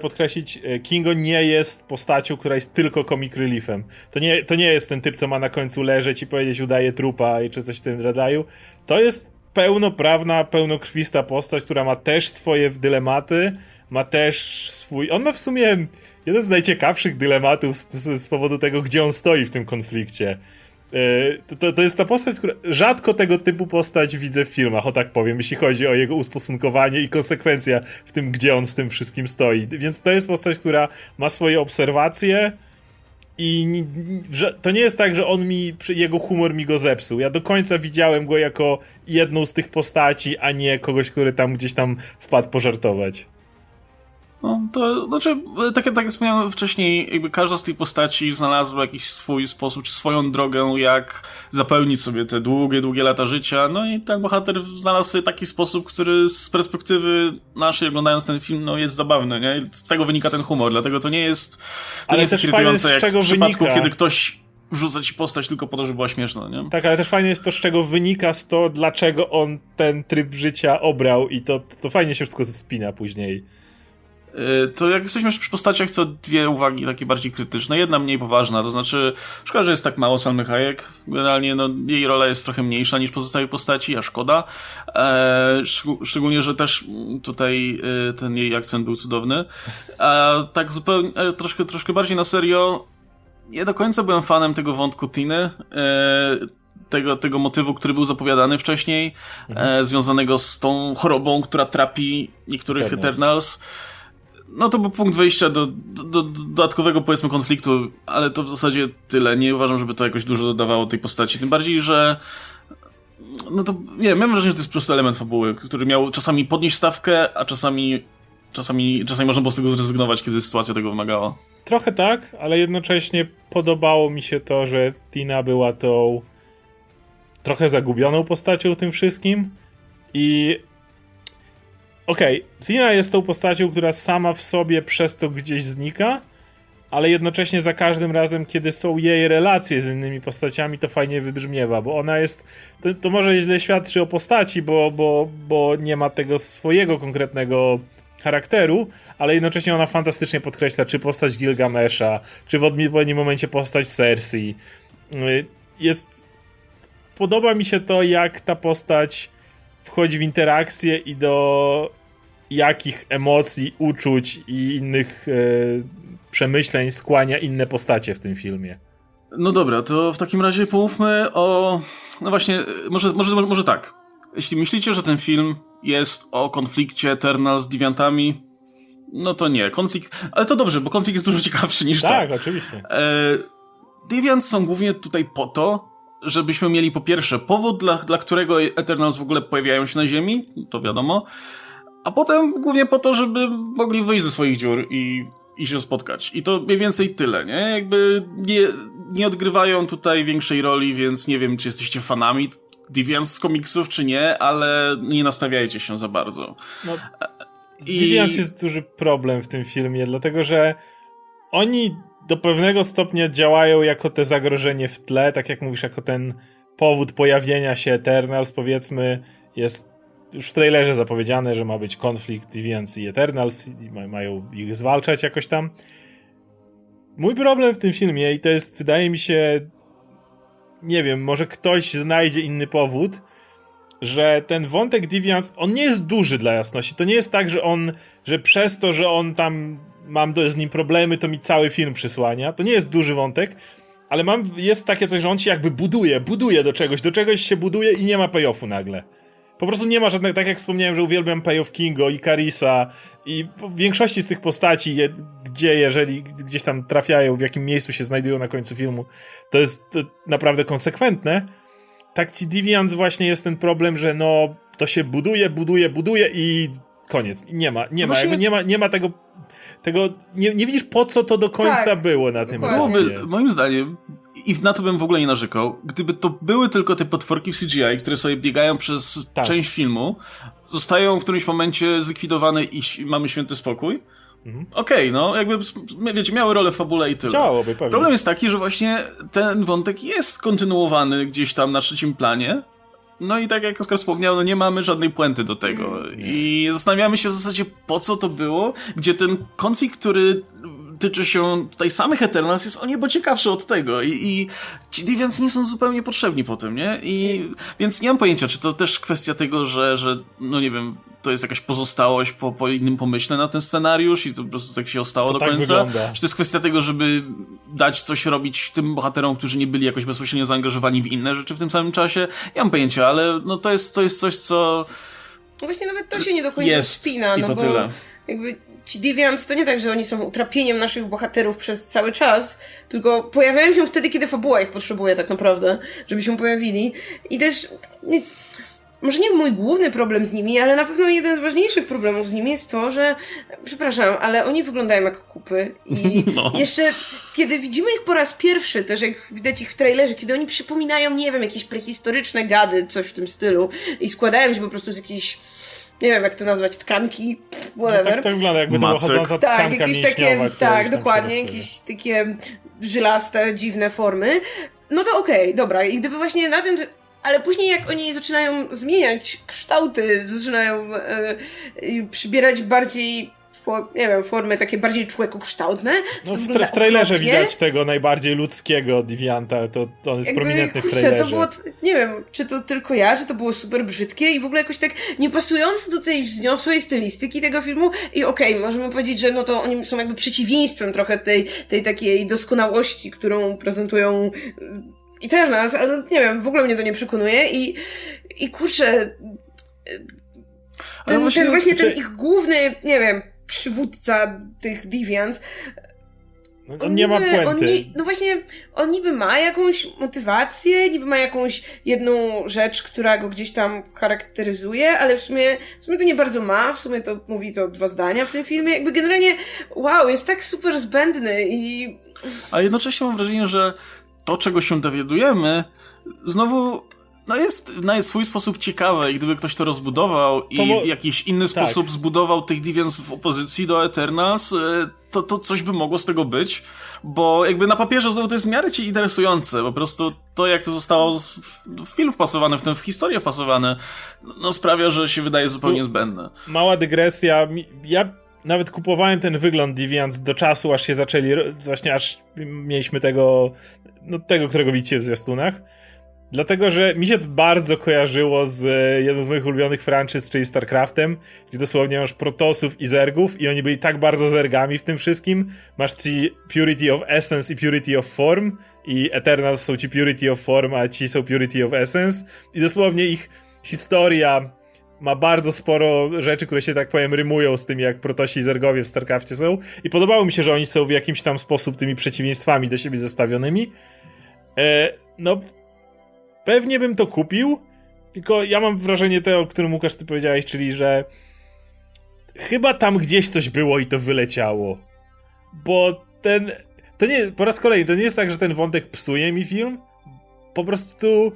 podkreślić, e, Kingo nie jest postacią, która jest tylko comic reliefem. To nie, to nie jest ten typ, co ma na końcu leżeć i powiedzieć udaje trupa i czy coś w tym rodzaju. To jest pełnoprawna, pełnokrwista postać, która ma też swoje dylematy, ma też swój... On ma w sumie jeden z najciekawszych dylematów z, z, z powodu tego, gdzie on stoi w tym konflikcie. E, to, to, to, jest ta postać, która. Rzadko tego typu postać widzę w filmach, o tak powiem, jeśli chodzi o jego ustosunkowanie i konsekwencja w tym, gdzie on z tym wszystkim stoi. Więc to jest postać, która ma swoje obserwacje. I to nie jest tak, że on mi, jego humor mi go zepsuł. Ja do końca widziałem go jako jedną z tych postaci, a nie kogoś, który tam gdzieś tam wpadł pożartować. No, to znaczy, tak, tak jak wspomniałem wcześniej, jakby każda z tych postaci znalazła jakiś swój sposób, czy swoją drogę, jak zapełnić sobie te długie, długie lata życia. No i ten bohater znalazł sobie taki sposób, który z perspektywy naszej, oglądając ten film, no jest zabawny, nie? Z tego wynika ten humor, dlatego to nie jest, to Ale nie jest irytujące, jak w przypadku, wynika. kiedy ktoś wrzucać ci postać tylko po to, żeby była śmieszna, nie? Tak, ale też fajnie jest to, z czego wynika z to, dlaczego on ten tryb życia obrał i to, to fajnie się wszystko spina później. Y, to jak jesteśmy przy postaciach, to dwie uwagi takie bardziej krytyczne. Jedna mniej poważna, to znaczy szkoda, że jest tak mało Salmy Hayek. Generalnie no, jej rola jest trochę mniejsza niż pozostałych postaci, a szkoda. E, szczególnie, że też tutaj e, ten jej akcent był cudowny. A tak zupełnie, e, troszkę, troszkę bardziej na serio, nie do końca byłem fanem tego wątku Tiny. E, tego, tego motywu, który był zapowiadany wcześniej, mhm. e, związanego z tą chorobą, która trapi niektórych Eternals. Eternals no to był punkt wyjścia do, do, do, dodatkowego, powiedzmy, konfliktu, ale to w zasadzie tyle. Nie uważam, żeby to jakoś dużo dodawało tej postaci. Tym bardziej, że. No to nie wiem, miałem wrażenie, że to jest po prostu element fabuły, który miał czasami podnieść stawkę, a czasami. Czasami, czasami można było z tego zrezygnować, kiedy sytuacja tego wymagała. Trochę tak, ale jednocześnie podobało mi się to, że Tina była tą trochę zagubioną postacią w tym wszystkim i okej, okay, Tina jest tą postacią, która sama w sobie przez to gdzieś znika, ale jednocześnie za każdym razem, kiedy są jej relacje z innymi postaciami, to fajnie wybrzmiewa, bo ona jest. To, to może źle świadczy o postaci, bo, bo, bo nie ma tego swojego konkretnego charakteru, ale jednocześnie ona fantastycznie podkreśla, czy postać Gilgamesha, czy w odpowiednim momencie postać Cersei. Jest. Podoba mi się to, jak ta postać wchodzi w interakcję i do jakich emocji, uczuć i innych e, przemyśleń skłania inne postacie w tym filmie. No dobra, to w takim razie pomówmy o. No właśnie, może, może, może tak. Jeśli myślicie, że ten film jest o konflikcie Eternal z Deviantami, no to nie. Konflikt. Ale to dobrze, bo konflikt jest dużo ciekawszy niż tak. Tak, oczywiście. E... Deviants są głównie tutaj po to, żebyśmy mieli po pierwsze powód, dla, dla którego Eternals w ogóle pojawiają się na Ziemi, to wiadomo, a potem głównie po to, żeby mogli wyjść ze swoich dziur i, i się spotkać. I to mniej więcej tyle, nie? Jakby nie, nie odgrywają tutaj większej roli, więc nie wiem, czy jesteście fanami Deviants z komiksów, czy nie, ale nie nastawiajcie się za bardzo. No, I... Deviants jest duży problem w tym filmie, dlatego że oni do pewnego stopnia działają jako te zagrożenie w tle, tak jak mówisz, jako ten powód pojawienia się Eternals, powiedzmy, jest już w trailerze zapowiedziane, że ma być konflikt Deviants i Eternals i mają ich zwalczać jakoś tam. Mój problem w tym filmie, i to jest, wydaje mi się, nie wiem, może ktoś znajdzie inny powód, że ten wątek Deviants, on nie jest duży dla jasności. To nie jest tak, że on, że przez to, że on tam mam z nim problemy, to mi cały film przysłania. To nie jest duży wątek, ale mam, jest takie coś, że on się jakby buduje, buduje do czegoś, do czegoś się buduje i nie ma payoffu nagle. Po prostu nie ma żadnego, tak jak wspomniałem, że uwielbiam payoff Kingo i Carissa i w większości z tych postaci, je, gdzie jeżeli gdzieś tam trafiają, w jakim miejscu się znajdują na końcu filmu, to jest to naprawdę konsekwentne. Tak ci Deviants właśnie jest ten problem, że no to się buduje, buduje, buduje i koniec. Nie ma, nie ma, Właśnie... nie ma, nie ma tego tego nie, nie widzisz po co to do końca tak, było na tym Byłoby, moim zdaniem, i na to bym w ogóle nie narzekał, gdyby to były tylko te potworki w CGI, które sobie biegają przez tak. część filmu, zostają w którymś momencie zlikwidowane i mamy święty spokój, Mhm. Okej, okay, no jakby, wiecie, miały rolę w fabule i tyle. Pewnie. Problem jest taki, że właśnie ten wątek jest kontynuowany gdzieś tam na trzecim planie, no i tak jak Oskar wspomniał, no nie mamy żadnej puenty do tego. I zastanawiamy się w zasadzie po co to było, gdzie ten konflikt, który tyczy się tutaj samych Eternals, jest o niebo ciekawszy od tego. I, i ci Deviants nie są zupełnie potrzebni po tym, nie? I więc nie mam pojęcia, czy to też kwestia tego, że, że no nie wiem, to jest jakaś pozostałość po, po innym pomyśle na ten scenariusz i to po prostu tak się ostało to do tak końca. Wygląda. Czy to jest kwestia tego, żeby dać coś robić tym bohaterom, którzy nie byli jakoś bezpośrednio zaangażowani w inne rzeczy w tym samym czasie? Nie mam pojęcia, ale no to jest, to jest coś, co... No właśnie nawet to się nie do końca jest spina, no bo tyle. jakby ci Deviants to nie tak, że oni są utrapieniem naszych bohaterów przez cały czas, tylko pojawiają się wtedy, kiedy fabuła ich potrzebuje tak naprawdę, żeby się pojawili. I też nie, może nie mój główny problem z nimi, ale na pewno jeden z ważniejszych problemów z nimi jest to, że, przepraszam, ale oni wyglądają jak kupy i <laughs> no. jeszcze kiedy widzimy ich po raz pierwszy, też jak widać ich w trailerze, kiedy oni przypominają, nie wiem, jakieś prehistoryczne gady, coś w tym stylu i składają się po prostu z jakichś nie wiem jak to nazwać, tkanki, whatever. No tak to wygląda, jakby to chodząca tak, jakieś takie, Tak, dokładnie, jakieś takie żylaste, dziwne formy, no to okej, okay, dobra. I gdyby właśnie na tym ale później jak oni zaczynają zmieniać kształty, zaczynają e, przybierać bardziej for, nie wiem, formy takie bardziej człekokształtne. No, w, tra w trailerze okropnie. widać tego najbardziej ludzkiego Devianta, to, to on jest Jakby, prominentny w trailerze. To było, nie wiem, czy to tylko ja, czy to było super brzydkie i w ogóle jakoś tak niepasujące do tej wzniosłej stylistyki tego filmu i okej, okay, możemy powiedzieć, że no to oni są jakby przeciwieństwem trochę tej, tej takiej doskonałości, którą prezentują i też nas, ale nie wiem, w ogóle mnie to nie przekonuje i, i kurczę, ten, właśnie, ten właśnie ten ich główny, nie wiem, przywódca tych Deviants, no, on, on nie niby, ma puenty. On ni, no właśnie, on niby ma jakąś motywację, niby ma jakąś jedną rzecz, która go gdzieś tam charakteryzuje, ale w sumie, w sumie to nie bardzo ma, w sumie to mówi to dwa zdania w tym filmie. Jakby generalnie, wow, jest tak super zbędny i... A jednocześnie mam wrażenie, że to, czego się dowiadujemy, znowu no jest na swój sposób ciekawe i gdyby ktoś to rozbudował i w jakiś inny tak. sposób zbudował tych Deviants w opozycji do Eternals, e, to, to coś by mogło z tego być, bo jakby na papierze znowu to jest w miarę ci interesujące, po prostu to jak to zostało w, film wpasowane, w tę w historię wpasowane, no sprawia, że się wydaje zupełnie tu zbędne. Mała dygresja, ja nawet kupowałem ten wygląd Deviants do czasu, aż się zaczęli, właśnie aż mieliśmy tego, no tego, którego widzicie w zwiastunach. Dlatego, że mi się to bardzo kojarzyło z e, jedną z moich ulubionych franczyz, czyli StarCraftem, gdzie dosłownie masz protosów i zergów i oni byli tak bardzo zergami w tym wszystkim. Masz ci Purity of Essence i Purity of Form i Eternals są ci Purity of Form, a ci są Purity of Essence i dosłownie ich historia ma bardzo sporo rzeczy, które się tak powiem rymują z tym, jak protosi i zergowie w StarCraftie są i podobało mi się, że oni są w jakimś tam sposób tymi przeciwieństwami do siebie zestawionymi. E, no, pewnie bym to kupił, tylko ja mam wrażenie tego, o którym Łukasz ty powiedziałeś, czyli że chyba tam gdzieś coś było i to wyleciało. Bo ten. To nie, po raz kolejny, to nie jest tak, że ten wątek psuje mi film. Po prostu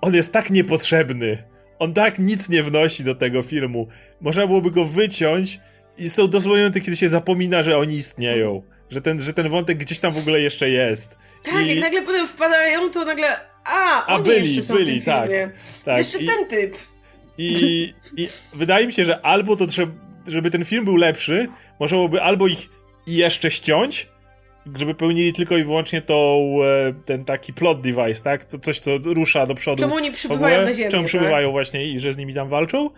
on jest tak niepotrzebny. On tak nic nie wnosi do tego filmu. Można byłoby go wyciąć i są dosłownie momenty, kiedy się zapomina, że oni istnieją. Że ten, że ten wątek gdzieś tam w ogóle jeszcze jest. Tak, I... jak nagle potem wpadają, to nagle a, A byli, jeszcze są byli, tak, tak. Jeszcze I, ten typ. I, I wydaje mi się, że albo to trzeba, żeby ten film był lepszy, można byłoby albo ich jeszcze ściąć, żeby pełnili tylko i wyłącznie to e, ten taki plot device, tak? To coś, co rusza do przodu. Czemu oni przybywają na ziemię, Czemu tak? przybywają właśnie i że z nimi tam walczą?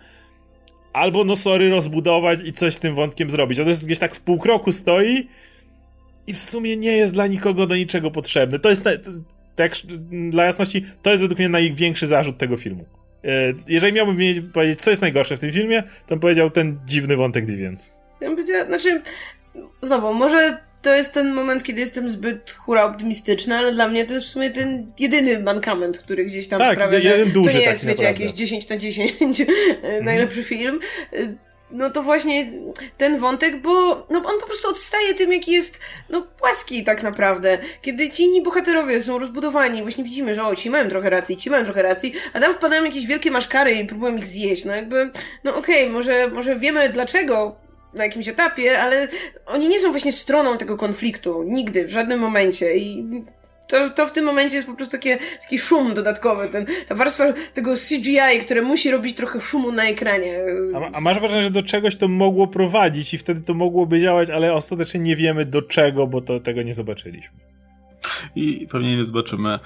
Albo, no sorry, rozbudować i coś z tym wątkiem zrobić. A to jest gdzieś tak w pół kroku stoi i w sumie nie jest dla nikogo do niczego potrzebny. To jest, tak dla jasności, to jest według mnie największy zarzut tego filmu. E, jeżeli miałbym powiedzieć, co jest najgorsze w tym filmie, to bym powiedział ten dziwny wątek Deviants. Ja bym znaczy, znowu, może to jest ten moment, kiedy jestem zbyt hura optymistyczna, ale dla mnie to jest w sumie ten jedyny mankament, który gdzieś tam tak, sprawia, że duży, to nie jest, tak wiecie, naprawdę. jakieś 10 na 10 mm. <laughs> najlepszy film no to właśnie ten wątek, bo no, on po prostu odstaje tym, jaki jest no, płaski tak naprawdę. Kiedy ci inni bohaterowie są rozbudowani, właśnie widzimy, że o, ci mają trochę racji, ci mają trochę racji, a tam wpadają jakieś wielkie maszkary i próbują ich zjeść. No jakby, no okej, okay, może, może wiemy dlaczego na jakimś etapie, ale oni nie są właśnie stroną tego konfliktu. Nigdy, w żadnym momencie. I to, to w tym momencie jest po prostu takie, taki szum dodatkowy, ten, ta warstwa tego CGI, które musi robić trochę szumu na ekranie. A, a masz wrażenie, że do czegoś to mogło prowadzić i wtedy to mogłoby działać, ale ostatecznie nie wiemy do czego, bo to tego nie zobaczyliśmy. I pewnie nie zobaczymy. E,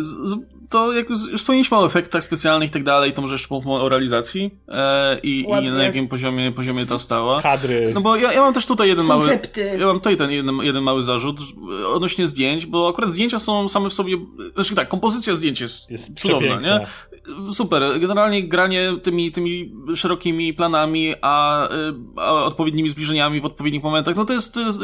z, to jak już wspomnieliśmy o efektach specjalnych i tak dalej, to może jeszcze pomówmy o realizacji e, i, i, na jakim poziomie, poziomie to stała. Kadry. No bo ja, ja mam też tutaj jeden Koncepty. mały... Ja mam tutaj ten jeden, jeden mały zarzut odnośnie zdjęć, bo akurat zdjęcia są same w sobie... Znaczy tak, kompozycja zdjęć jest, jest cudowna, nie? Super. Generalnie granie tymi, tymi szerokimi planami, a, a odpowiednimi zbliżeniami w odpowiednich momentach, no to jest, to jest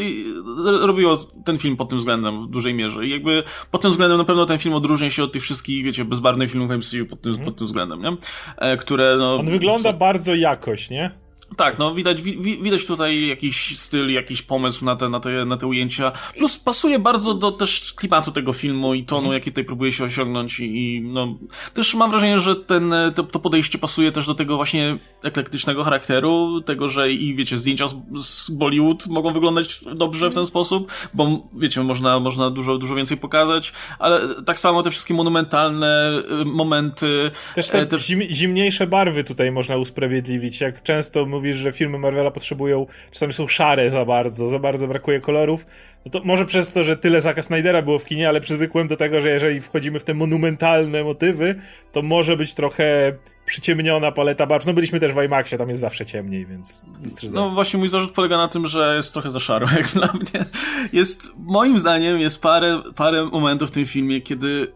robiło ten film pod tym względem w dużej mierze. I jakby pod tym względem na pewno ten film odróżnia się od tych wszystkich wiecie, bezbarwnych filmów MCU pod tym, pod tym względem, nie? E, które, no... On wygląda co... bardzo jakoś, nie? Tak, no widać, wi widać tutaj jakiś styl, jakiś pomysł na te, na te, na te ujęcia. Plus pasuje bardzo do też klimatu tego filmu i tonu, mm. jaki tutaj próbuje się osiągnąć i, i no, też mam wrażenie, że ten, to, to, podejście pasuje też do tego właśnie eklektycznego charakteru, tego, że i wiecie, zdjęcia z, z Bollywood mogą wyglądać dobrze w ten sposób, bo wiecie, można, można dużo, dużo więcej pokazać, ale tak samo te wszystkie monumentalne y, momenty. Też te, te... Zim, zimniejsze barwy tutaj można usprawiedliwić, jak często mówisz, że filmy Marvela potrzebują, czasami są szare za bardzo, za bardzo brakuje kolorów, no to może przez to, że tyle Zaka Snydera było w kinie, ale przyzwykłem do tego, że jeżeli wchodzimy w te monumentalne motywy, to może być trochę przyciemniona paleta barw. No byliśmy też w IMAXie, tam jest zawsze ciemniej, więc... No właśnie mój zarzut polega na tym, że jest trochę za szaro, <laughs> jak dla mnie. Jest, moim zdaniem, jest parę, parę momentów w tym filmie, kiedy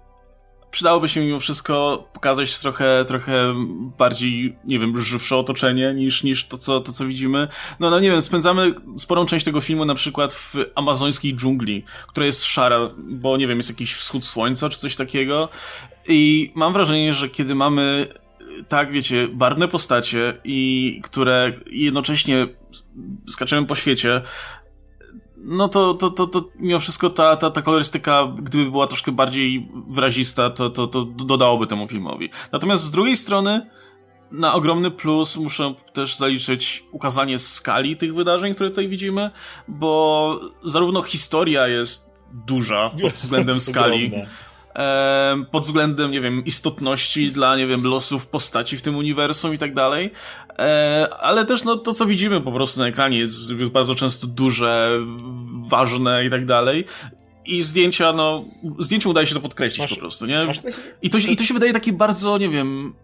przydałoby się mimo wszystko pokazać trochę, trochę bardziej, nie wiem, żywsze otoczenie niż, niż to, co, to, co widzimy. No, no nie wiem, spędzamy sporą część tego filmu na przykład w amazońskiej dżungli, która jest szara, bo nie wiem, jest jakiś wschód słońca czy coś takiego. I mam wrażenie, że kiedy mamy tak, wiecie, barwne postacie i które jednocześnie skaczemy po świecie, no to, to, to, to mimo wszystko ta, ta, ta kolorystyka, gdyby była troszkę bardziej wyrazista, to, to, to dodałoby temu filmowi. Natomiast z drugiej strony, na ogromny plus muszę też zaliczyć ukazanie skali tych wydarzeń, które tutaj widzimy, bo zarówno historia jest duża pod względem skali, pod względem, nie wiem, istotności dla, nie wiem, losów postaci w tym uniwersum i tak dalej. E, ale też, no, to co widzimy po prostu na ekranie jest, jest bardzo często duże, ważne i tak dalej. I zdjęcia, no, zdjęciu udaje się to podkreślić masz, po prostu, nie? Masz... I, to, I to się wydaje takie bardzo, nie wiem,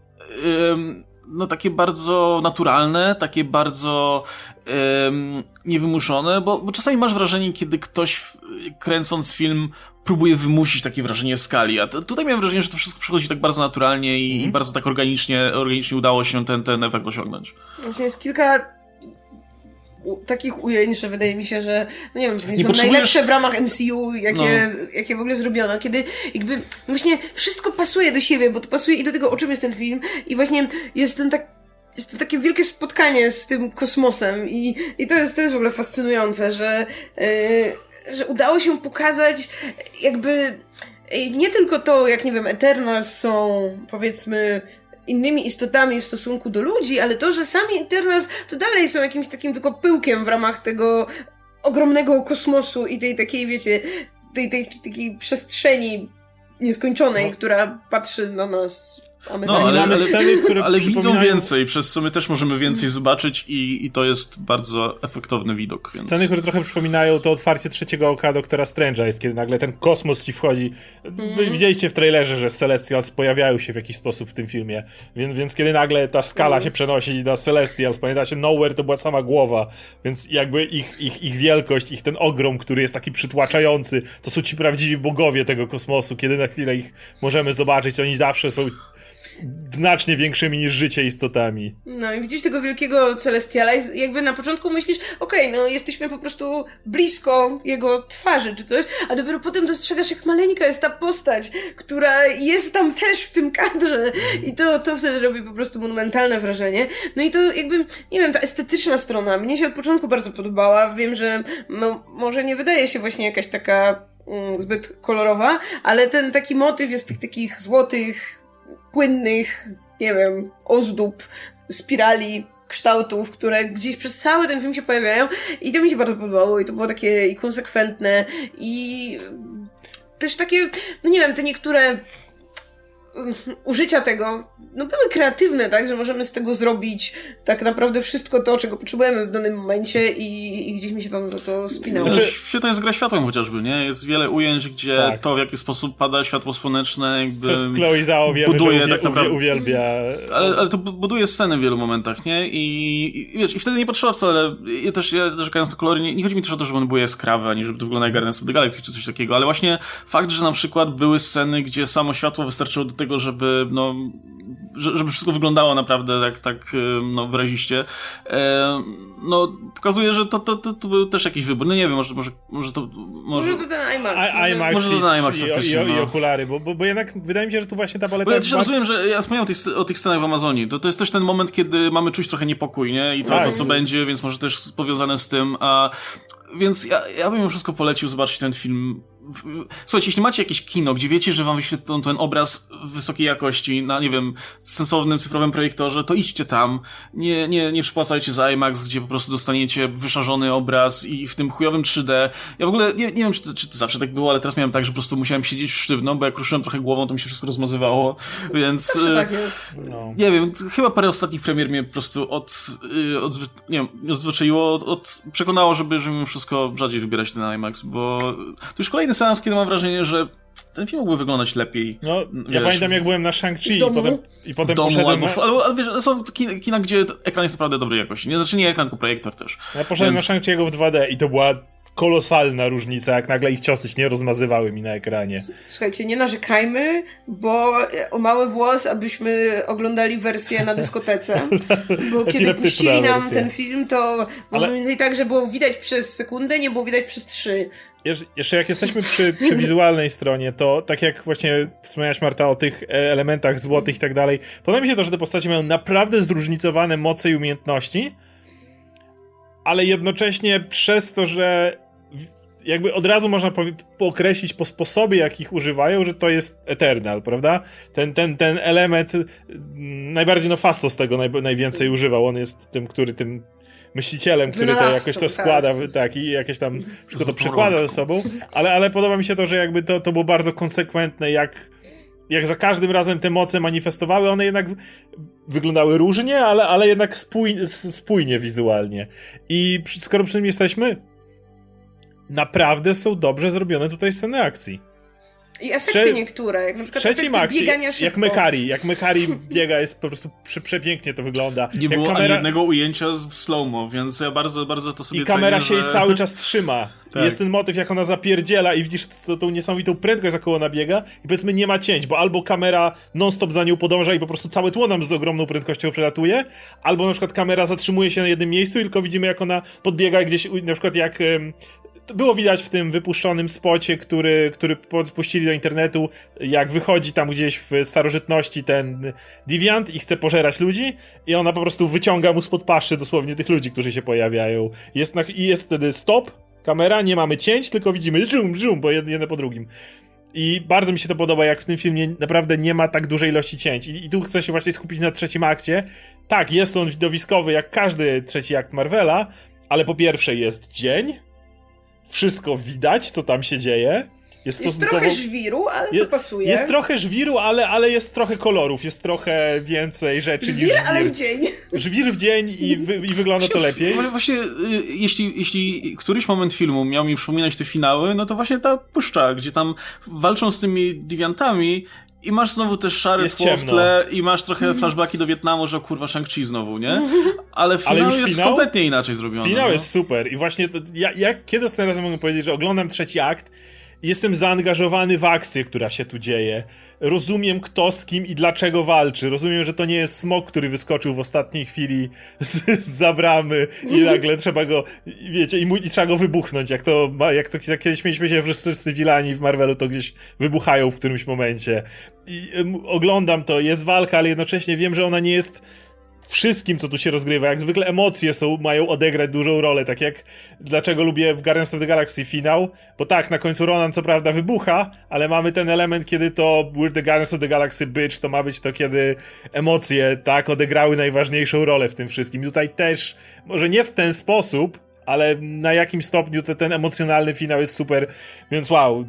no takie bardzo naturalne, takie bardzo ym, niewymuszone, bo, bo czasami masz wrażenie, kiedy ktoś kręcąc film próbuje wymusić takie wrażenie skali, a tutaj miałem wrażenie, że to wszystko przychodzi tak bardzo naturalnie i, mm. i mhm. bardzo tak organicznie, organicznie udało się ten, ten efekt osiągnąć. Właśnie jest kilka takich ujęć, że wydaje mi się, że no nie wiem, nie są potrzebujesz... najlepsze w ramach MCU, jakie, no. jakie w ogóle zrobiono, kiedy jakby właśnie wszystko pasuje do siebie, bo to pasuje i do tego, o czym jest ten film i właśnie jest ten tak jest to takie wielkie spotkanie z tym kosmosem i, i to, jest, to jest w ogóle fascynujące, że, yy, że udało się pokazać jakby yy, nie tylko to, jak nie wiem, Eternals są powiedzmy innymi istotami w stosunku do ludzi, ale to, że sami Eternals to dalej są jakimś takim tylko pyłkiem w ramach tego ogromnego kosmosu i tej takiej, wiecie, tej, tej, takiej przestrzeni nieskończonej, no. która patrzy na nas no, ale, ale, sceny, które ale widzą więcej, przez co my też możemy więcej zobaczyć i, i to jest bardzo efektowny widok. Więc... Sceny, które trochę przypominają to otwarcie trzeciego oka doktora Strange'a jest, kiedy nagle ten kosmos ci wchodzi. Mm. Widzieliście w trailerze, że Celestials pojawiają się w jakiś sposób w tym filmie, więc, więc kiedy nagle ta skala mm. się przenosi na Celestials, pamiętacie, Nowhere to była sama głowa, więc jakby ich, ich, ich wielkość, ich ten ogrom, który jest taki przytłaczający, to są ci prawdziwi bogowie tego kosmosu, kiedy na chwilę ich możemy zobaczyć, oni zawsze są znacznie większymi niż życie istotami. No i widzisz tego wielkiego Celestiala i jakby na początku myślisz, okej, okay, no jesteśmy po prostu blisko jego twarzy czy coś, a dopiero potem dostrzegasz, jak maleńka jest ta postać, która jest tam też w tym kadrze i to, to wtedy robi po prostu monumentalne wrażenie. No i to jakby, nie wiem, ta estetyczna strona mnie się od początku bardzo podobała. Wiem, że no może nie wydaje się właśnie jakaś taka mm, zbyt kolorowa, ale ten taki motyw jest tych takich złotych płynnych, nie wiem, ozdób, spirali, kształtów, które gdzieś przez cały ten film się pojawiają. I to mi się bardzo podobało i to było takie i konsekwentne i też takie, no nie wiem, te niektóre <laughs> użycia tego no były kreatywne, tak, że możemy z tego zrobić tak naprawdę wszystko to, czego potrzebujemy w danym momencie i, i gdzieś mi się tam to, to spinało. Znaczy, świetna jest gra światłem chociażby, nie? Jest wiele ujęć, gdzie tak. to, w jaki sposób pada światło słoneczne, jakby Co Chloe Zhao wiemy, buduje tak naprawdę. Uwielbia. Ale, ale to buduje sceny w wielu momentach, nie? I, i wiesz, i wtedy nie potrzeba wcale, ja też, ja narzekając na kolory, nie, nie chodzi mi też o to, żeby one były jaskrawe, ani żeby to wyglądało jak Guardians of the Galaxy czy coś takiego, ale właśnie fakt, że na przykład były sceny, gdzie samo światło wystarczyło do tego, żeby, no, żeby wszystko wyglądało naprawdę tak, tak no, wyraziście. E, no, pokazuje, że to, to, to, to, był też jakiś wybór. No nie wiem, może, może, może to... Może, może to ten IMAX. I, IMAX, może to ten IMAX i, faktycznie, i, no. i, okulary, bo, bo, bo jednak wydaje mi się, że tu właśnie ta paleta... Bo ja też rozumiem, że ja wspomniałem o tych, o tych scenach w Amazonii. To, to jest też ten moment, kiedy mamy czuć trochę niepokój, nie? I to, Tak. to co będzie, więc może też powiązane z tym, a więc ja, ja bym mimo wszystko polecił zobaczyć ten film. Słuchajcie, jeśli macie jakieś kino, gdzie wiecie, że wam wyświetlą ten obraz wysokiej jakości na, nie wiem, sensownym cyfrowym projektorze, to idźcie tam. Nie, nie, nie przypłacajcie za IMAX, gdzie po prostu dostaniecie wyszarzony obraz i w tym chujowym 3D. Ja w ogóle nie, nie wiem, czy to, czy to zawsze tak było, ale teraz miałem tak, że po prostu musiałem siedzieć sztywno, bo jak ruszyłem trochę głową, to mi się wszystko rozmazywało, <laughs> więc... E, tak jest. No. nie wiem, chyba parę ostatnich premier mnie po prostu od, y, odzwy, nie wiem, odzwyczaiło, od, od, przekonało, żeby, żeby mimo wszystko rzadziej wybierać ten IMAX, bo to już kolejny seans, kiedy mam wrażenie, że ten film mógłby wyglądać lepiej. No, ja Wiesz, pamiętam jak byłem na Shang-Chi i potem, i potem domu poszedłem albo, na, albo, ale wiesz, są kina, kina, gdzie ekran jest naprawdę dobrej jakości. Nie, znaczy nie ekran, tylko projektor też. ja poszedłem Więc- na Shang-Chi'ego w 2D i to była kolosalna różnica, jak nagle ich ciosy się nie rozmazywały mi na ekranie. Słuchajcie, nie narzekajmy, bo o mały włos, abyśmy oglądali wersję na dyskotece. Bo <laughs> kiedy puścili nam wersja. ten film, to było Ale- mniej więcej tak, że było widać przez sekundę, nie było widać przez trzy. Jeszcze jak jesteśmy przy, przy wizualnej stronie, to tak jak właśnie wspomniałaś Marta o tych e, elementach złotych i tak dalej, podoba mi się to, że te postacie mają naprawdę zróżnicowane moce i umiejętności, ale jednocześnie przez to, że jakby od razu można określić po sposobie, jak ich używają, że to jest Eternal, prawda? Ten, ten, ten element, mm, najbardziej no Fastos tego naj, najwięcej używał, on jest tym, który tym myślicielem, który to jakoś to tak. składa, tak, i jakieś tam wszystko to przekłada ze sobą, ale, ale podoba mi się to, że jakby to, to było bardzo konsekwentne, jak jak za każdym razem te moce manifestowały, one jednak wyglądały różnie, ale, ale jednak spój, spójnie wizualnie. I przy- skoro przy tym jesteśmy, naprawdę są dobrze zrobione tutaj sceny akcji. I efekty Trze- niektóre, jak na przykład efekty akcie, biegania szybko. jak Mekari, jak Mekari <laughs> biega, jest po prostu prze, przepięknie to wygląda. Nie jak było ani kamera, jednego ujęcia z- w slow-mo, więc ja bardzo, bardzo to sobie I kamera cenię, się jej że... cały czas <laughs> trzyma. Tak. Jest ten motyw, jak ona zapierdziela i widzisz to, tą niesamowitą prędkość, jaką ona biega i powiedzmy nie ma cięć, bo albo kamera non-stop za nią podąża i po prostu całe tło nam z ogromną prędkością przelatuje, albo na przykład kamera zatrzymuje się na jednym miejscu i tylko widzimy, jak ona podbiega gdzieś, na przykład jak... było widać w tym wypuszczonym spocie, który, który podpuścili do internetu, jak wychodzi tam gdzieś w starożytności ten Deviant i chce pożerać ludzi i ona po prostu wyciąga mu spod paszy dosłownie tych ludzi, którzy się pojawiają. Jest na, I jest wtedy stop, kamera, nie mamy cięć, tylko widzimy żum, żum, bo jedne po drugim. I bardzo mi się to podoba, jak w tym filmie naprawdę nie ma tak dużej ilości cięć. I, i tu chcę się właśnie skupić na trzecim akcie. Tak, jest on widowiskowy jak każdy trzeci akt Marvela, ale po pierwsze jest dzień, wszystko widać, co tam się dzieje. Jest, Jest trochę żwiru, ale Je- to pasuje. Jest trochę żwiru, ale, ale jest trochę kolorów, jest trochę więcej rzeczy niż Żwir, żwir. ale w dzień. <laughs> Żwir w dzień i, wy, i wygląda to lepiej. Właśnie- Właśnie, y, jeśli, jeśli któryś moment filmu miał mi przypominać te finały, no to właśnie ta puszcza, gdzie tam walczą z tymi deviantami i masz znowu też szare Jest tło w tle i masz trochę flashbacki do Wietnamu, że kurwa Shang-Chi znowu, nie? <laughs> Ale finał już jest finał? kompletnie inaczej zrobiony. Finał no. jest super i właśnie to, ja, ja kiedy razem mogę powiedzieć, że oglądam trzeci akt jestem zaangażowany w akcję, która się tu dzieje. Rozumiem kto z kim i dlaczego walczy. Rozumiem, że to nie jest smok, który wyskoczył w ostatniej chwili <laughs> z, z zabramy i <laughs> nagle trzeba go, wiecie, i, mu, i trzeba go wybuchnąć. Jak to, jak to jak kiedyś mieliśmy się, wszyscy wilani w Marvelu to gdzieś wybuchają w którymś momencie. I em, oglądam to, jest walka, ale jednocześnie wiem, że ona nie jest wszystkim, co tu się rozgrywa. Jak zwykle emocje są, mają odegrać dużą rolę, tak jak dlaczego lubię w Guardians of the Galaxy finał, bo tak, na końcu Ronan co prawda wybucha, ale mamy ten element, kiedy to We're the Guardians of the Galaxy bitch, to ma być to, kiedy emocje, tak, odegrały najważniejszą rolę w tym wszystkim. I tutaj też, może nie w ten sposób, ale na jakim stopniu te, ten emocjonalny finał jest super, więc wow,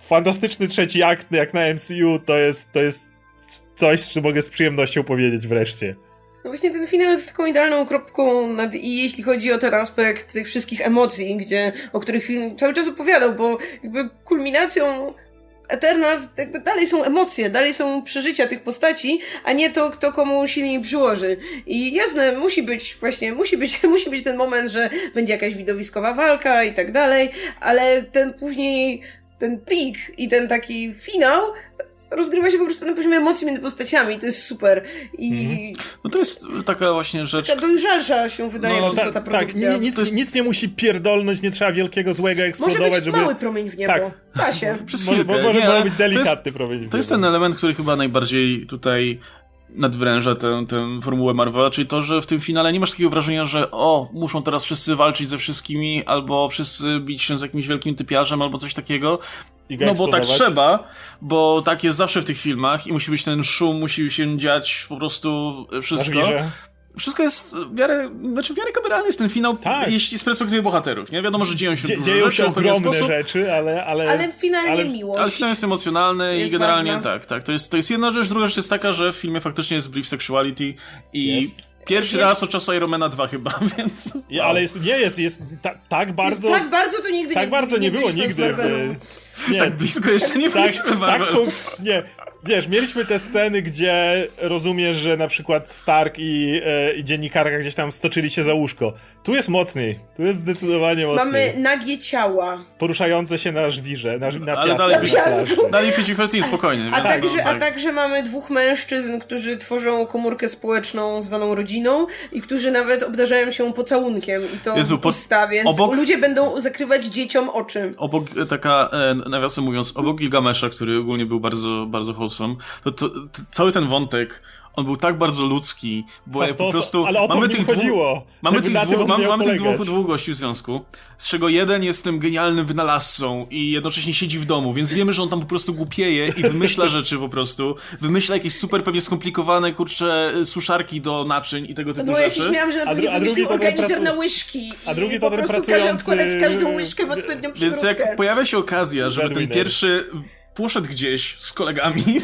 fantastyczny trzeci akt, jak na MCU, to jest, to jest coś, czym mogę z przyjemnością powiedzieć wreszcie. No właśnie ten finał jest taką idealną kropką nad i jeśli chodzi o ten aspekt tych wszystkich emocji, gdzie, o których film cały czas opowiadał, bo jakby kulminacją Eternals jakby dalej są emocje, dalej są przeżycia tych postaci, a nie to, kto komu silniej przyłoży. I jasne, musi być właśnie, musi być, <laughs> musi być ten moment, że będzie jakaś widowiskowa walka i tak dalej, ale ten później, ten pik i ten taki finał rozgrywa się po prostu na poziomie emocji między postaciami, to jest super. I No to jest taka właśnie rzecz... taka dojrzalsza się wydaje No, przez to Tak, ta tak produkcja. ni- nic, jest- nic nie musi pierdolnąć, nie trzeba wielkiego złego Może eksplodować, być żeby... mały promień w niebo. Tak. Da się. <laughs> Przez Może, chwilkę. może Nie, może być to jest- delikatny promień. To jest ten element, który chyba najbardziej tutaj nadwręża tę, tę formułę Marvela, czyli to, że w tym finale nie masz takiego wrażenia, że o, muszą teraz wszyscy walczyć ze wszystkimi, albo wszyscy bić się z jakimś wielkim typiarzem, albo coś takiego. I go No bo tak trzeba, bo tak jest zawsze w tych filmach i musi być ten szum, musi się dziać po prostu wszystko. Wszystko jest w miarę, znaczy w miarę kameralny jest ten finał, Tak. jeśli z perspektywy bohaterów, nie? Wiadomo, że dzieją się Dzie- dzieją rzeczy się ogromne sposób, rzeczy, ale... Ale, Ale finalnie ale- miłość. ale finał jest emocjonalny Jest i generalnie ważna. tak, tak. To jest, to jest jedna rzecz. Druga rzecz jest taka, że w filmie faktycznie jest brief sexuality i Jest. Pierwszy Jest. raz od czasu Ironmana 2 chyba, <laughs> więc... Ja, ale jest, nie jest, jest ta, tak bardzo... Jest tak bardzo to nigdy tak nie bardzo nie, było byliśmy w nigdy. W, nie, Tak blisko jeszcze nie tak, byliśmy tak, po- nie. Wiesz, mieliśmy te sceny, gdzie rozumiesz, że na przykład Stark i, e, i dziennikarka gdzieś tam stoczyli się za łóżko. Tu jest mocniej. Tu jest zdecydowanie mocniej. Mamy nagie ciała. Poruszające się na żwirze, na, na Ale piasku. dalej, Na piasku. dalej PG-13, spokojnie. A, więc także, to, a tak. także mamy dwóch mężczyzn, którzy tworzą komórkę społeczną zwaną rodziną i którzy nawet obdarzają się pocałunkiem i to Jezu, w po- usta, więc obok- ludzie będą zakrywać dzieciom oczy. Obok e, taka, e, nawiasem mówiąc, obok Gilgamesza, który ogólnie był bardzo, bardzo to, to, to cały ten wątek, on był tak bardzo ludzki, bo jak po Fastosa, prostu ale o to mamy tych dwóch, chodziło. mamy tych dwóch, mamy, mamy tych dwóch, dwóch gości w związku, z czego jeden jest tym genialnym wynalazcą i jednocześnie siedzi w domu, więc wiemy, że on tam po prostu głupieje i wymyśla <laughs> rzeczy po prostu, wymyśla jakieś super pewnie skomplikowane, kurcze, suszarki do naczyń i tego typu No ja się rzeczy. śmiałam, że A na dru- pewno a drugi organizer pracu- na łyżki a drugi po to ten prostu każe pracujący- odkładać każdą łyżkę w odpowiednią Więc przykrutkę. jak pojawia się okazja, żeby ten pierwszy poszedł gdzieś z kolegami, <laughs>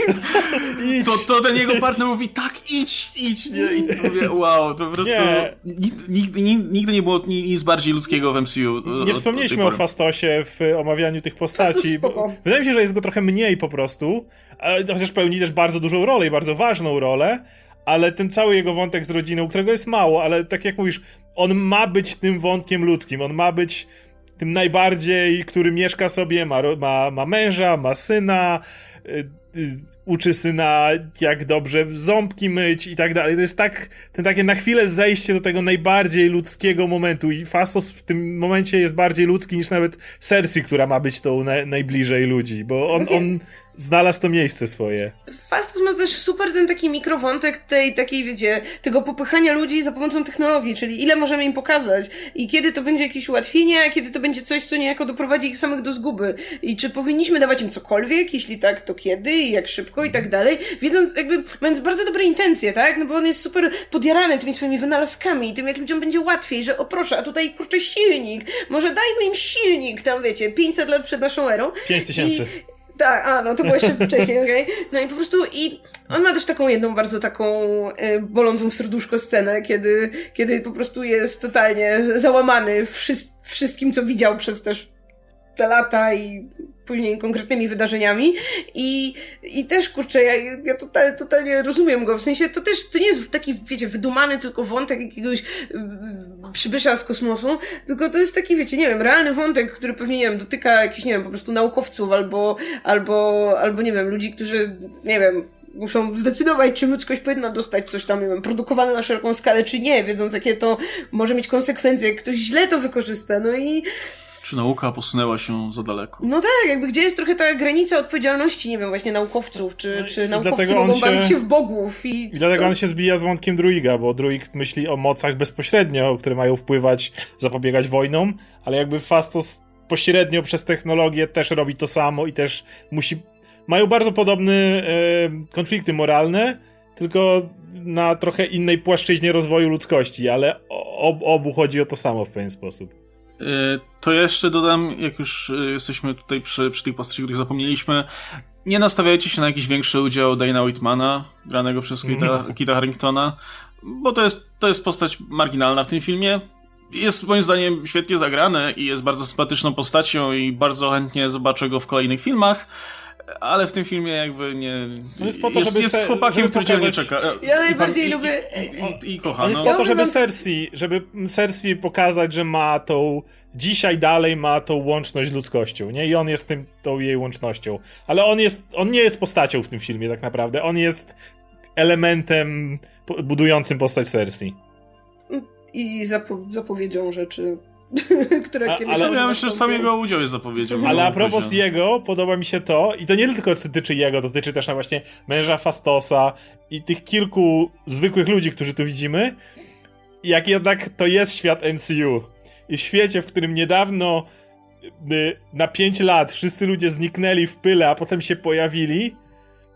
to, to ten jego partner mówi, tak, idź, idź, nie? I mówię, wow, to po prostu Nie. nigdy, nigdy, nigdy nie było ni- nic bardziej ludzkiego w MCU. od Nie wspomnieliśmy o. Fastosie w omawianiu tych postaci. Wydaje mi się, że jest go trochę mniej po prostu, chociaż pełni też bardzo dużą rolę i bardzo ważną rolę, ale ten cały jego wątek z rodziną, którego jest mało, ale tak jak mówisz, on ma być tym wątkiem ludzkim, on ma być tym najbardziej, który mieszka sobie, ma, ma, ma męża, ma syna, y, uczy syna jak dobrze ząbki myć i tak dalej. To jest tak, ten takie na chwilę zejście do tego najbardziej ludzkiego momentu i Fastos w tym momencie jest bardziej ludzki niż nawet Cersei, która ma być tą na, najbliżej ludzi, bo on, on znalazł to miejsce swoje. Fastos ma też super ten taki mikrowątek tej takiej, wiecie, tego popychania ludzi za pomocą technologii, czyli ile możemy im pokazać i kiedy to będzie jakieś ułatwienie, a kiedy to będzie coś, co niejako doprowadzi ich samych do zguby. I czy powinniśmy dawać im cokolwiek, jeśli tak, to kiedy i jak szybko i tak dalej, wiedząc jakby, mając bardzo dobre intencje, tak? No bo on jest super podjarany tymi swoimi wynalazkami i tym, jak ludziom będzie łatwiej, że o proszę, a tutaj kurczę silnik, może dajmy im silnik tam, wiecie, 500 lat przed naszą erą. 5000. I- tak, a no to było jeszcze <laughs> wcześniej, okej. No i po prostu i on ma też taką jedną bardzo taką e, bolącą w serduszko scenę, kiedy, kiedy po prostu jest totalnie załamany wszys- wszystkim, co widział przez też te lata i później konkretnymi wydarzeniami. I, i też kurczę, ja, ja total, totalnie rozumiem go, w sensie to też, to nie jest taki, wiecie, wydumany tylko wątek jakiegoś y, przybysza z kosmosu, tylko to jest taki, wiecie, nie wiem, realny wątek, który pewnie, nie wiem, dotyka jakichś, nie wiem, po prostu naukowców albo, albo, albo nie wiem, ludzi, którzy, nie wiem, muszą zdecydować, czy ludzkość powinna dostać coś tam, nie wiem, produkowane na szeroką skalę, czy nie, wiedząc, jakie to może mieć konsekwencje, jak ktoś źle to wykorzysta, no i Czy nauka posunęła się za daleko? no tak, jakby gdzie jest trochę ta granica odpowiedzialności, nie wiem, właśnie naukowców, czy, czy i naukowcy mogą się- bawić się w bogów i... I dlatego to- on się zbija z wątkiem druiga, bo druid myśli o mocach bezpośrednio, które mają wpływać, zapobiegać wojnom, ale jakby Fastos pośrednio przez technologię też robi to samo i też musi... Mają bardzo podobne e, konflikty moralne, tylko na trochę innej płaszczyźnie rozwoju ludzkości, ale o, obu chodzi o to samo w pewien sposób. Y, To jeszcze dodam, jak już y, jesteśmy tutaj przy, przy tych postaci, których zapomnieliśmy, nie nastawiajcie się na jakiś większy udział Dana Whitmana, granego przez Kita, Kita Harringtona, bo to jest, to jest postać marginalna w tym filmie. Jest moim zdaniem świetnie zagrane i jest bardzo sympatyczną postacią i bardzo chętnie zobaczę go w kolejnych filmach. Ale w tym filmie jakby nie... On jest po to, jest, żeby jest se- chłopakiem, żeby który cię nie czeka. Ja najbardziej i- lubię- I, i, i kocha, On jest no. po to, żeby Cersei, żeby Cersei pokazać, że ma tą, dzisiaj dalej ma tą łączność z ludzkością, nie? I on jest tym, tą jej łącznością. Ale on jest, on nie jest postacią w tym filmie tak naprawdę, on jest elementem budującym postać Cersei. I zapo zapowiedzią rzeczy, <laughs> które A- kiedyś ale- Ja myślę, że sam jego udział jest zapowiedzią. Ale a propos jego, podoba mi się to, i to nie tylko dotyczy jego, to dotyczy też na właśnie męża Fastosa i tych kilku zwykłych ludzi, którzy tu widzimy, jak jednak to jest świat MCU. I w świecie, w którym niedawno y, na 5 lat wszyscy ludzie zniknęli w pyle, a potem się pojawili,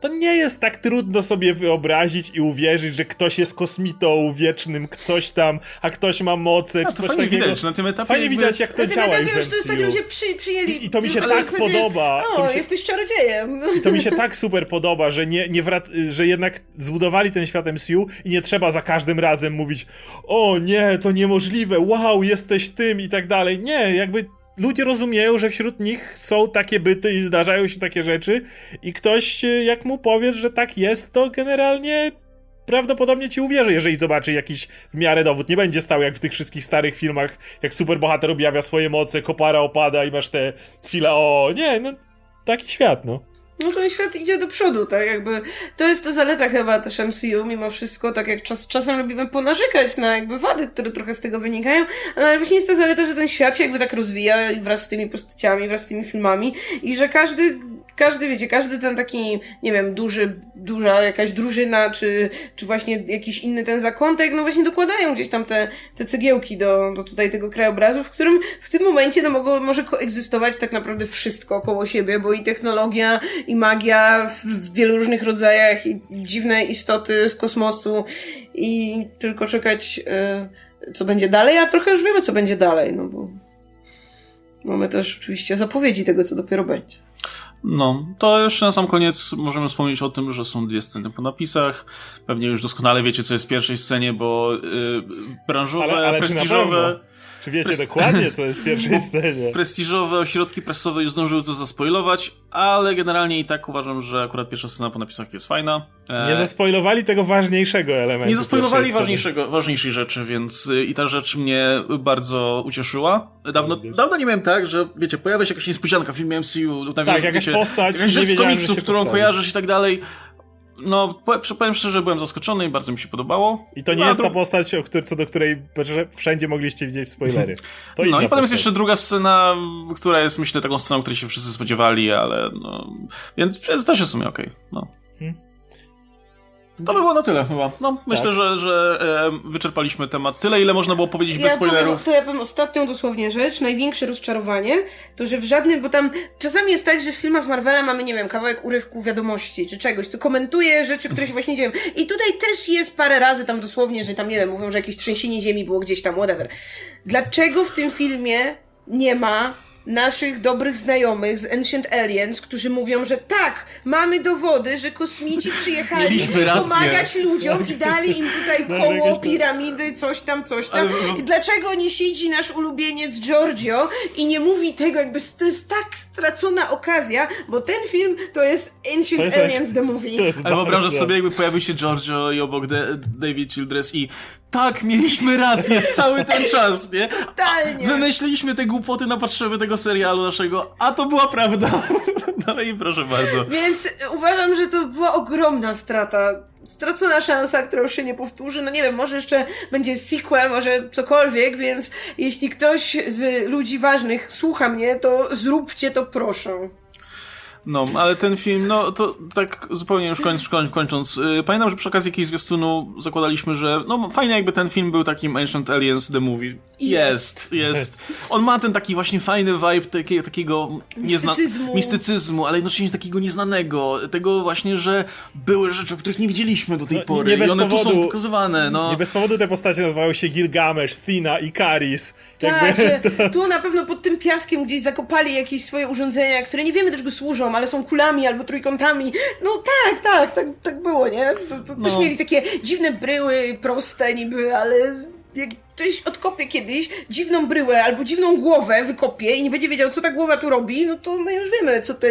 to nie jest tak trudno sobie wyobrazić i uwierzyć, że ktoś jest kosmitą wiecznym, ktoś tam, a ktoś ma moce, A, czy to coś fajnie takiego. widać na tym etapie. Fajnie jakby- widać, jak to Na działa już to jest tak, MCU. ludzie przy, przyjęli... I, I to mi się tak zasadzie, podoba. O, się, jesteś czarodziejem. I to mi się tak super podoba, że, nie, nie wrac- że jednak zbudowali ten świat MCU i nie trzeba za każdym razem mówić o nie, to niemożliwe, wow, jesteś tym i tak dalej. Nie, jakby ludzie rozumieją, że wśród nich są takie byty i zdarzają się takie rzeczy i ktoś, e, jak mu powiesz, że tak jest, to generalnie prawdopodobnie ci uwierzy, jeżeli zobaczy jakiś w miarę dowód. Nie będzie stał jak w tych wszystkich starych filmach, jak superbohater objawia swoje moce, kopara opada i masz te chwile, o nie, no taki świat, no. No ten świat idzie do przodu, tak jakby. To jest ta zaleta chyba też MCU, mimo wszystko, tak jak czas, czasem lubimy ponarzekać na jakby wady, które trochę z tego wynikają, ale właśnie jest ta zaleta, że ten świat się jakby tak rozwija wraz z tymi postaciami, wraz z tymi filmami i że każdy, każdy, wiecie, każdy ten taki, nie wiem, duży, duża jakaś drużyna, czy, czy właśnie jakiś inny ten zakątek, no właśnie dokładają gdzieś tam te, te cegiełki do, do tutaj tego krajobrazu, w którym w tym momencie no mogło, może koegzystować tak naprawdę wszystko koło siebie, bo i technologia, i magia w, w wielu różnych rodzajach, i dziwne istoty z kosmosu, i tylko czekać, y, co będzie dalej, a trochę już wiemy, co będzie dalej, no bo mamy też oczywiście zapowiedzi tego, co dopiero będzie. No, to jeszcze na sam koniec możemy wspomnieć o tym, że są dwie sceny po napisach. Pewnie już doskonale wiecie, co jest w pierwszej scenie, bo yy, branżowe, Ale- ale prestiżowe? Czy wiecie Prest- dokładnie, co jest w pierwszej scenie? prestiżowe ośrodki prasowe już zdążyły to zaspoilować, ale generalnie i tak uważam, że akurat pierwsza scena po napisach jest fajna. E, Nie zaspoilowali tego ważniejszego elementu. Nie zaspoilowali ważniejszego, ważniejszej rzeczy, więc y, i ta rzecz mnie bardzo ucieszyła. Dawno, Również. dawno nie miałem tak, że wiecie, pojawia się jakaś niespodzianka w filmie MCU. Tam, Tak, jakaś postać, Jakaś nie rzecz z się którą postawi. kojarzysz i tak dalej. No, po- powiem szczerze, byłem zaskoczony i bardzo mi się podobało. I to nie No, jest ta postać, o której, co do której wszędzie mogliście widzieć spoilery. To No i potem jest postać. jeszcze druga scena, która jest myślę taką sceną, której się wszyscy spodziewali, ale no... Więc jest też jest w sumie okej, no. To by było na tyle chyba. No, myślę, Tak. że, że e, wyczerpaliśmy temat. Tyle, ile można było powiedzieć bez Ja powiem, spoilerów. to ja powiem ostatnią dosłownie rzecz, największe rozczarowanie, to że w żadnym, bo tam czasami jest tak, że w filmach Marvela mamy, nie wiem, kawałek urywku wiadomości, czy czegoś, co komentuje rzeczy, które się właśnie dzieją. I tutaj też jest parę razy tam dosłownie, że tam, nie wiem, mówią, że jakieś trzęsienie ziemi było gdzieś tam, whatever. Dlaczego w tym filmie nie ma naszych dobrych znajomych z Ancient Aliens, którzy mówią, że tak, mamy dowody, że kosmici przyjechali pomagać ludziom i dali im tutaj koło, piramidy, coś tam, coś tam. Ale- no- I dlaczego nie siedzi nasz ulubieniec Giorgio i nie mówi tego, jakby to jest tak stracona okazja, bo ten film to jest Ancient To jest Aliens the Movie. Ale wyobrażasz sobie, jakby pojawił się Giorgio i obok De- David Childress i tak, mieliśmy rację <laughs> cały ten czas, nie? Totalnie. Wymyśliliśmy te głupoty na potrzeby tego serialu naszego, a to była prawda. <laughs> No i proszę bardzo. Więc uważam, że to była ogromna strata. Stracona szansa, która już się nie powtórzy. No nie wiem, może jeszcze będzie sequel, może cokolwiek, więc jeśli ktoś z ludzi ważnych słucha mnie, to zróbcie to proszę. No, ale ten film, no to tak zupełnie już końc, koń, kończąc. Yy, pamiętam, że przy okazji jakiegoś zwiastunu zakładaliśmy, że no fajnie jakby ten film był takim Ancient Aliens The Movie. Jest, jest. On ma ten taki właśnie fajny vibe takiego, takiego Mistycyzmu. mistycyzmu, ale jednocześnie takiego nieznanego. Tego właśnie, że były rzeczy, których nie widzieliśmy do tej No, nie pory bez i one tu są powodu- pokazywane, no. Nie bez powodu te postacie nazywają się Gilgamesz, Thina i Karis. Tak, że <laughs> tu na pewno pod tym piaskiem gdzieś zakopali jakieś swoje urządzenia, które nie wiemy do czego służą, ale są kulami albo trójkątami. No tak, tak, tak, tak było, nie? Też No. mieli takie dziwne bryły, proste niby, ale jak ktoś odkopie kiedyś dziwną bryłę albo dziwną głowę wykopie i nie będzie wiedział, co ta głowa tu robi, no to my już wiemy, co te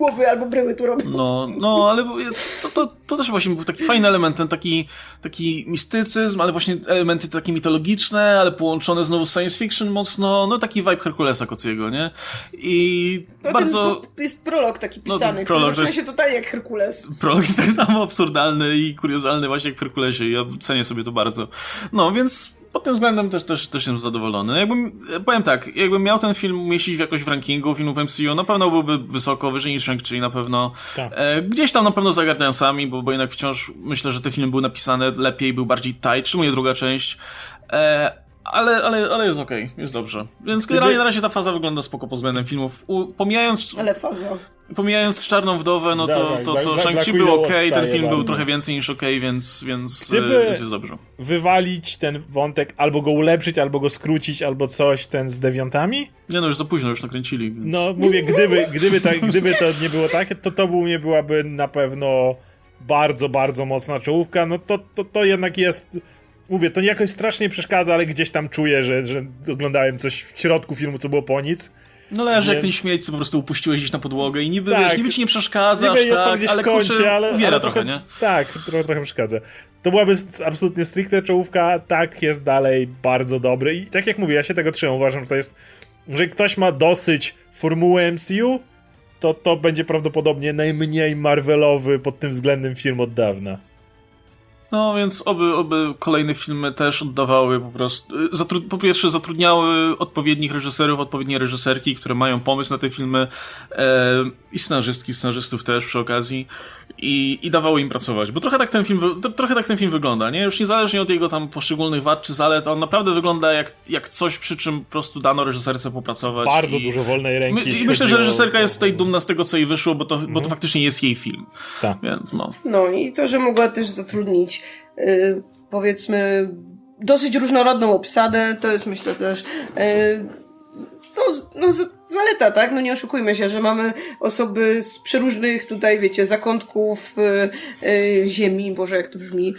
głowy albo bryły tu robią. No, no, ale jest, to, to, to też właśnie był taki fajny element, ten taki, taki mistycyzm, ale właśnie elementy takie mitologiczne, ale połączone znowu z science fiction mocno, no taki vibe Herkulesa Kociego, nie? I No, bardzo... Ten, jest prolog taki No, pisany, prolog który zaczyna jest- się totalnie jak Herkules. Prolog jest tak samo absurdalny i kuriozalny właśnie jak w Herkulesie i ja cenię sobie to bardzo. No, więc pod tym względem też, też, też jestem zadowolony. Jakbym, powiem tak, jakbym miał ten film umieścić w jakoś w rankingu filmów MCU, na pewno byłby wysoko, wyżej niż Shang-Chi na pewno. Tak. E, gdzieś tam na pewno za Guardiansami, bo, bo jednak wciąż myślę, że te filmy były napisane lepiej, był bardziej tight, szczególnie druga część. E, ale, ale, ale jest okej, jest dobrze. Więc generalnie na razie ta faza wygląda spoko pod względem filmów. U, pomijając Ale faza. Pomijając Czarną Wdowę, no to, to, to Black Shang-Chi był okej, ten film był trochę więcej niż okej, więc, więc, Gdyby- e, więc jest dobrze. Wywalić ten wątek, albo go ulepszyć, albo go skrócić, albo coś, ten z dewiantami? Nie no, już za późno, już nakręcili, więc... No, mówię, gdyby, gdyby, to, gdyby to nie było takie, to to u mnie byłaby na pewno bardzo, bardzo mocna czołówka. No to, to, to jednak jest. Mówię, to nie jakoś strasznie przeszkadza, ale gdzieś tam czuję, że, że oglądałem coś w środku filmu, co było po nic. No leży jak ten Więc- śmieć, co po prostu upuściłeś gdzieś na podłogę i niby, Tak. wiesz, niby ci nie przeszkadza, Niby aż jest tak, to gdzieś ale w kącie, kurczę, ale, uwiera ale trochę, nie? Tak, trochę, trochę przeszkadza. To byłaby absolutnie stricte czołówka, tak jest dalej bardzo dobry i tak jak mówię, ja się tego trzymam, uważam, że to jest, że ktoś ma dosyć formuły MCU, to to będzie prawdopodobnie najmniej Marvelowy pod tym względem film od dawna. No więc oby, oby kolejne filmy też oddawały po prostu. y, Zatru- po pierwsze, zatrudniały odpowiednich reżyserów, odpowiednie reżyserki, które mają pomysł na te filmy e, i scenarzystki, scenarzystów też przy okazji i, i dawały im pracować. Bo trochę tak ten film, trochę tak ten film wygląda, nie? Już niezależnie od jego tam poszczególnych wad czy zalet, on naprawdę wygląda jak, jak coś, przy czym po prostu dano reżyserce popracować. Bardzo i... dużo wolnej ręki. My, I myślę, że o- reżyserka jest tutaj dumna z tego, co jej wyszło, bo to, bo to Mhm. faktycznie jest jej film. Tak. Więc no. No i to, że mogła też zatrudnić, y, powiedzmy, dosyć różnorodną obsadę, to jest myślę też. Y, no, no, zaleta, tak? No nie oszukujmy się, że mamy osoby z przeróżnych tutaj, wiecie, zakątków y, ziemi, Boże, jak to brzmi.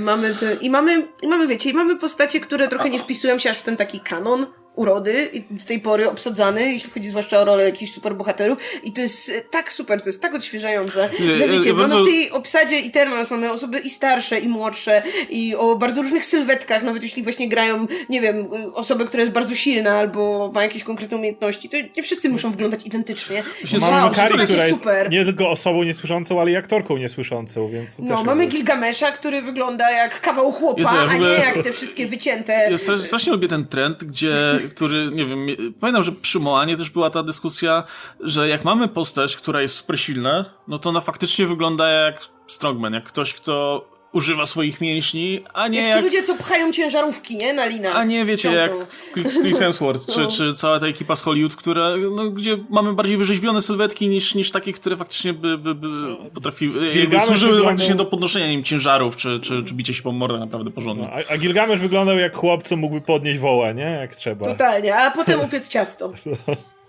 Mamy te, i mamy, i mamy, wiecie, i mamy postacie, które trochę nie wpisują się aż w ten taki kanon urody i do tej pory obsadzany, jeśli chodzi zwłaszcza o rolę jakichś superbohaterów i to jest e, tak super, to jest tak odświeżające, Nie, że ja- wiecie, ja mamy bardzo- w tej obsadzie Eternals mamy osoby i starsze, i młodsze, i o bardzo różnych sylwetkach, nawet jeśli właśnie grają, nie wiem, y, osobę, która jest bardzo silna, albo ma jakieś konkretne umiejętności, to nie wszyscy muszą wyglądać identycznie. Mamy Wow, Makari, to jest która jest super. nie tylko osobą niesłyszącą, ale i aktorką niesłyszącą, więc to No, też mamy jest- Gilgamesza, który wygląda jak kawał chłopa, Jezu, ja a nie jak te wszystkie wycięte... Ja strasznie lubię ten trend, gdzie, który, nie wiem, pamiętam, że przy Moanie też była ta dyskusja, że jak mamy postać, która jest super silna, no to ona faktycznie wygląda jak strongman, jak ktoś, kto używa swoich mięśni, a nie Jak jak... ci ludzie, co pchają ciężarówki, nie? Na linach. A nie wiecie, jak. Chris Hemsworth, <laughs> czy, No. czy cała ta ekipa z Hollywood, która, no, gdzie mamy bardziej wyrzeźbione sylwetki niż, niż takie, które faktycznie by, by, by potrafiły, jakby Gilgamesz służyły wyglądał- faktycznie do podnoszenia nim ciężarów, czy, czy, czy bicie się po mordę naprawdę porządnie. No, a, a Gilgamesz wyglądał jak chłop, co mógłby podnieść woła, nie? Jak trzeba. Totalnie, a potem upiec ciasto. <laughs>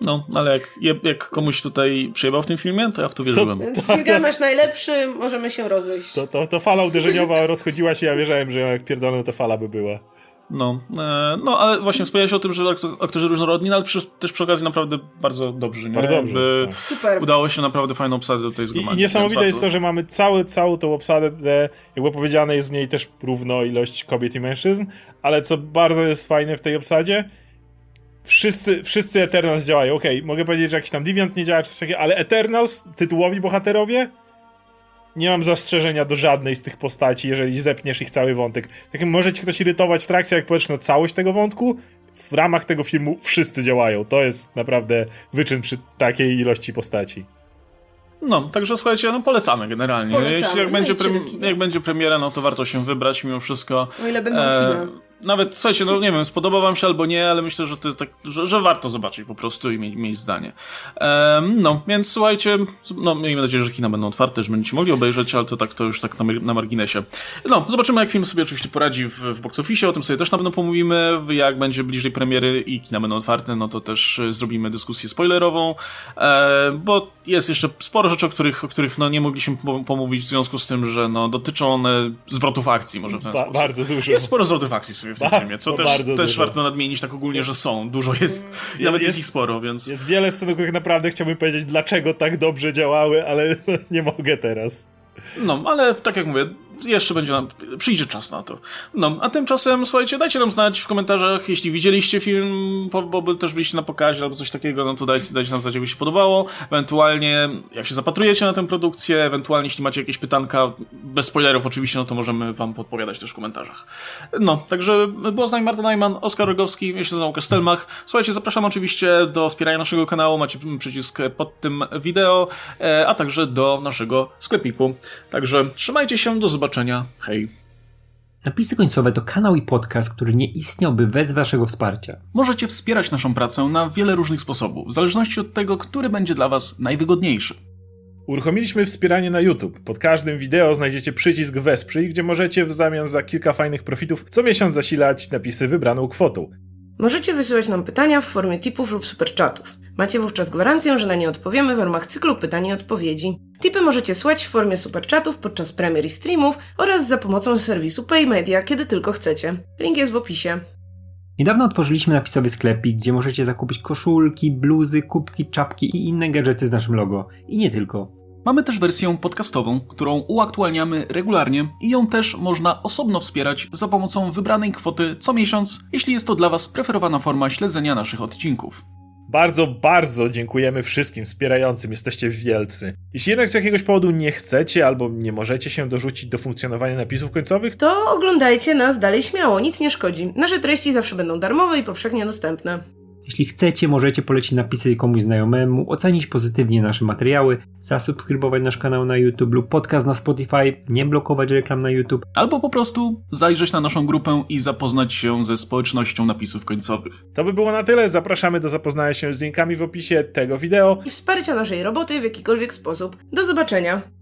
No, ale jak, jak- komuś tutaj przyjebał w tym filmie, to ja w to wierzyłem. <laughs> Więc Gilgamesz najlepszy, możemy się rozejść. To, to, to fala uderzeniowa <laughs> rozchodziła się, ja wierzyłem, że jak pierdolę, to fala by była. No, e, no ale właśnie wspomniałeś o tym, że aktor- aktorzy różnorodni, no, ale przy, też przy okazji naprawdę bardzo dobrzy, nie? Bardzo dobrze, tak. Super. Udało się naprawdę fajną obsadę tutaj zgromadzić. I niesamowite jest to, że mamy cały, całą tą obsadę, jakby powiedziane jest z niej też równo ilość kobiet i mężczyzn, ale co bardzo jest fajne w tej obsadzie, wszyscy, wszyscy Eternals działają. Okej, mogę powiedzieć, że jakiś tam Deviant nie działa, czy coś takiego, ale Eternals, tytułowi bohaterowie, nie mam zastrzeżenia do żadnej z tych postaci, jeżeli zepniesz ich cały wątek. Tak może ci ktoś irytować w trakcie, jak powiesz na całość tego wątku, w ramach tego filmu wszyscy działają. To jest naprawdę wyczyn przy takiej ilości postaci. No, także słuchajcie, no polecamy generalnie. Polecamy. Jeśli jak, będzie prem- kina. jak będzie premiera, no to warto się wybrać mimo wszystko. O ile będą E, kina. Nawet, słuchajcie, no nie wiem, spodoba wam się albo nie, ale myślę, że, to, tak, że, że warto zobaczyć po prostu i mieć, mieć zdanie. Em, no, więc słuchajcie, no miejmy nadzieję, że kina będą otwarte, że będziecie mogli obejrzeć, ale to tak to już tak na, na marginesie. No, zobaczymy jak film sobie oczywiście poradzi w, w box office, o tym sobie też na pewno pomówimy, jak będzie bliżej premiery i kina będą otwarte, no to też e, zrobimy dyskusję spoilerową, e, bo jest jeszcze sporo rzeczy, o których, o których no nie mogliśmy po- pomówić w związku z tym, że no dotyczą one zwrotów akcji, może w ten Ba- sposób. bardzo dużo. Jest sporo zwrotów akcji w w tym Ba- filmie, co też, też dużo. warto nadmienić tak ogólnie, że są. Dużo jest, nawet jest, jest- ich sporo, więc... Jest wiele scen, o których naprawdę chciałbym powiedzieć, dlaczego tak dobrze działały, ale <laughs> nie mogę teraz. No, ale tak jak mówię, jeszcze będzie nam, przyjdzie czas na to. No, a tymczasem, słuchajcie, dajcie nam znać w komentarzach, jeśli widzieliście film, bo, bo też byliście na pokazie albo coś takiego, no to dajcie, dajcie nam znać, jakby się podobało. Ewentualnie, jak się zapatrujecie na tę produkcję, ewentualnie, jeśli macie jakieś pytanka, bez spoilerów oczywiście, no to możemy wam podpowiadać też w komentarzach. No, także było z nami Marta Najman, Oskar Rogowski, się nazywam Kastelmach. Słuchajcie, zapraszam oczywiście do wspierania naszego kanału, macie przycisk pod tym wideo, e, a także do naszego sklepiku. Także trzymajcie się, do zobaczenia, hej. Napisy końcowe to kanał i podcast, który nie istniałby bez waszego wsparcia. Możecie wspierać naszą pracę na wiele różnych sposobów, w zależności od tego, który będzie dla Was najwygodniejszy. Uruchomiliśmy wspieranie na YouTube. Pod każdym wideo znajdziecie przycisk Wesprzyj, gdzie możecie w zamian za kilka fajnych profitów co miesiąc zasilać napisy wybraną kwotą. Możecie wysyłać nam pytania w formie tipów lub superchatów. Macie wówczas gwarancję, że na nie odpowiemy w ramach cyklu pytań i odpowiedzi. Tipy możecie słać w formie superchatów podczas premier i streamów oraz za pomocą serwisu PayMedia, kiedy tylko chcecie. Link jest w opisie. Niedawno otworzyliśmy napisowy sklepik, gdzie możecie zakupić koszulki, bluzy, kubki, czapki i inne gadżety z naszym logo. I nie tylko. Mamy też wersję podcastową, którą uaktualniamy regularnie i ją też można osobno wspierać za pomocą wybranej kwoty co miesiąc, jeśli jest to dla Was preferowana forma śledzenia naszych odcinków. Bardzo, bardzo dziękujemy wszystkim wspierającym, jesteście wielcy. Jeśli jednak z jakiegoś powodu nie chcecie albo nie możecie się dorzucić do funkcjonowania napisów końcowych, to oglądajcie nas dalej śmiało, nic nie szkodzi. Nasze treści zawsze będą darmowe i powszechnie dostępne. Jeśli chcecie, możecie polecić napisy komuś znajomemu, ocenić pozytywnie nasze materiały, zasubskrybować nasz kanał na YouTube lub podcast na Spotify, nie blokować reklam na YouTube. Albo po prostu zajrzeć na naszą grupę i zapoznać się ze społecznością napisów końcowych. to by było na tyle. Zapraszamy do zapoznania się z linkami w opisie tego wideo. I wsparcia naszej roboty w jakikolwiek sposób. Do zobaczenia!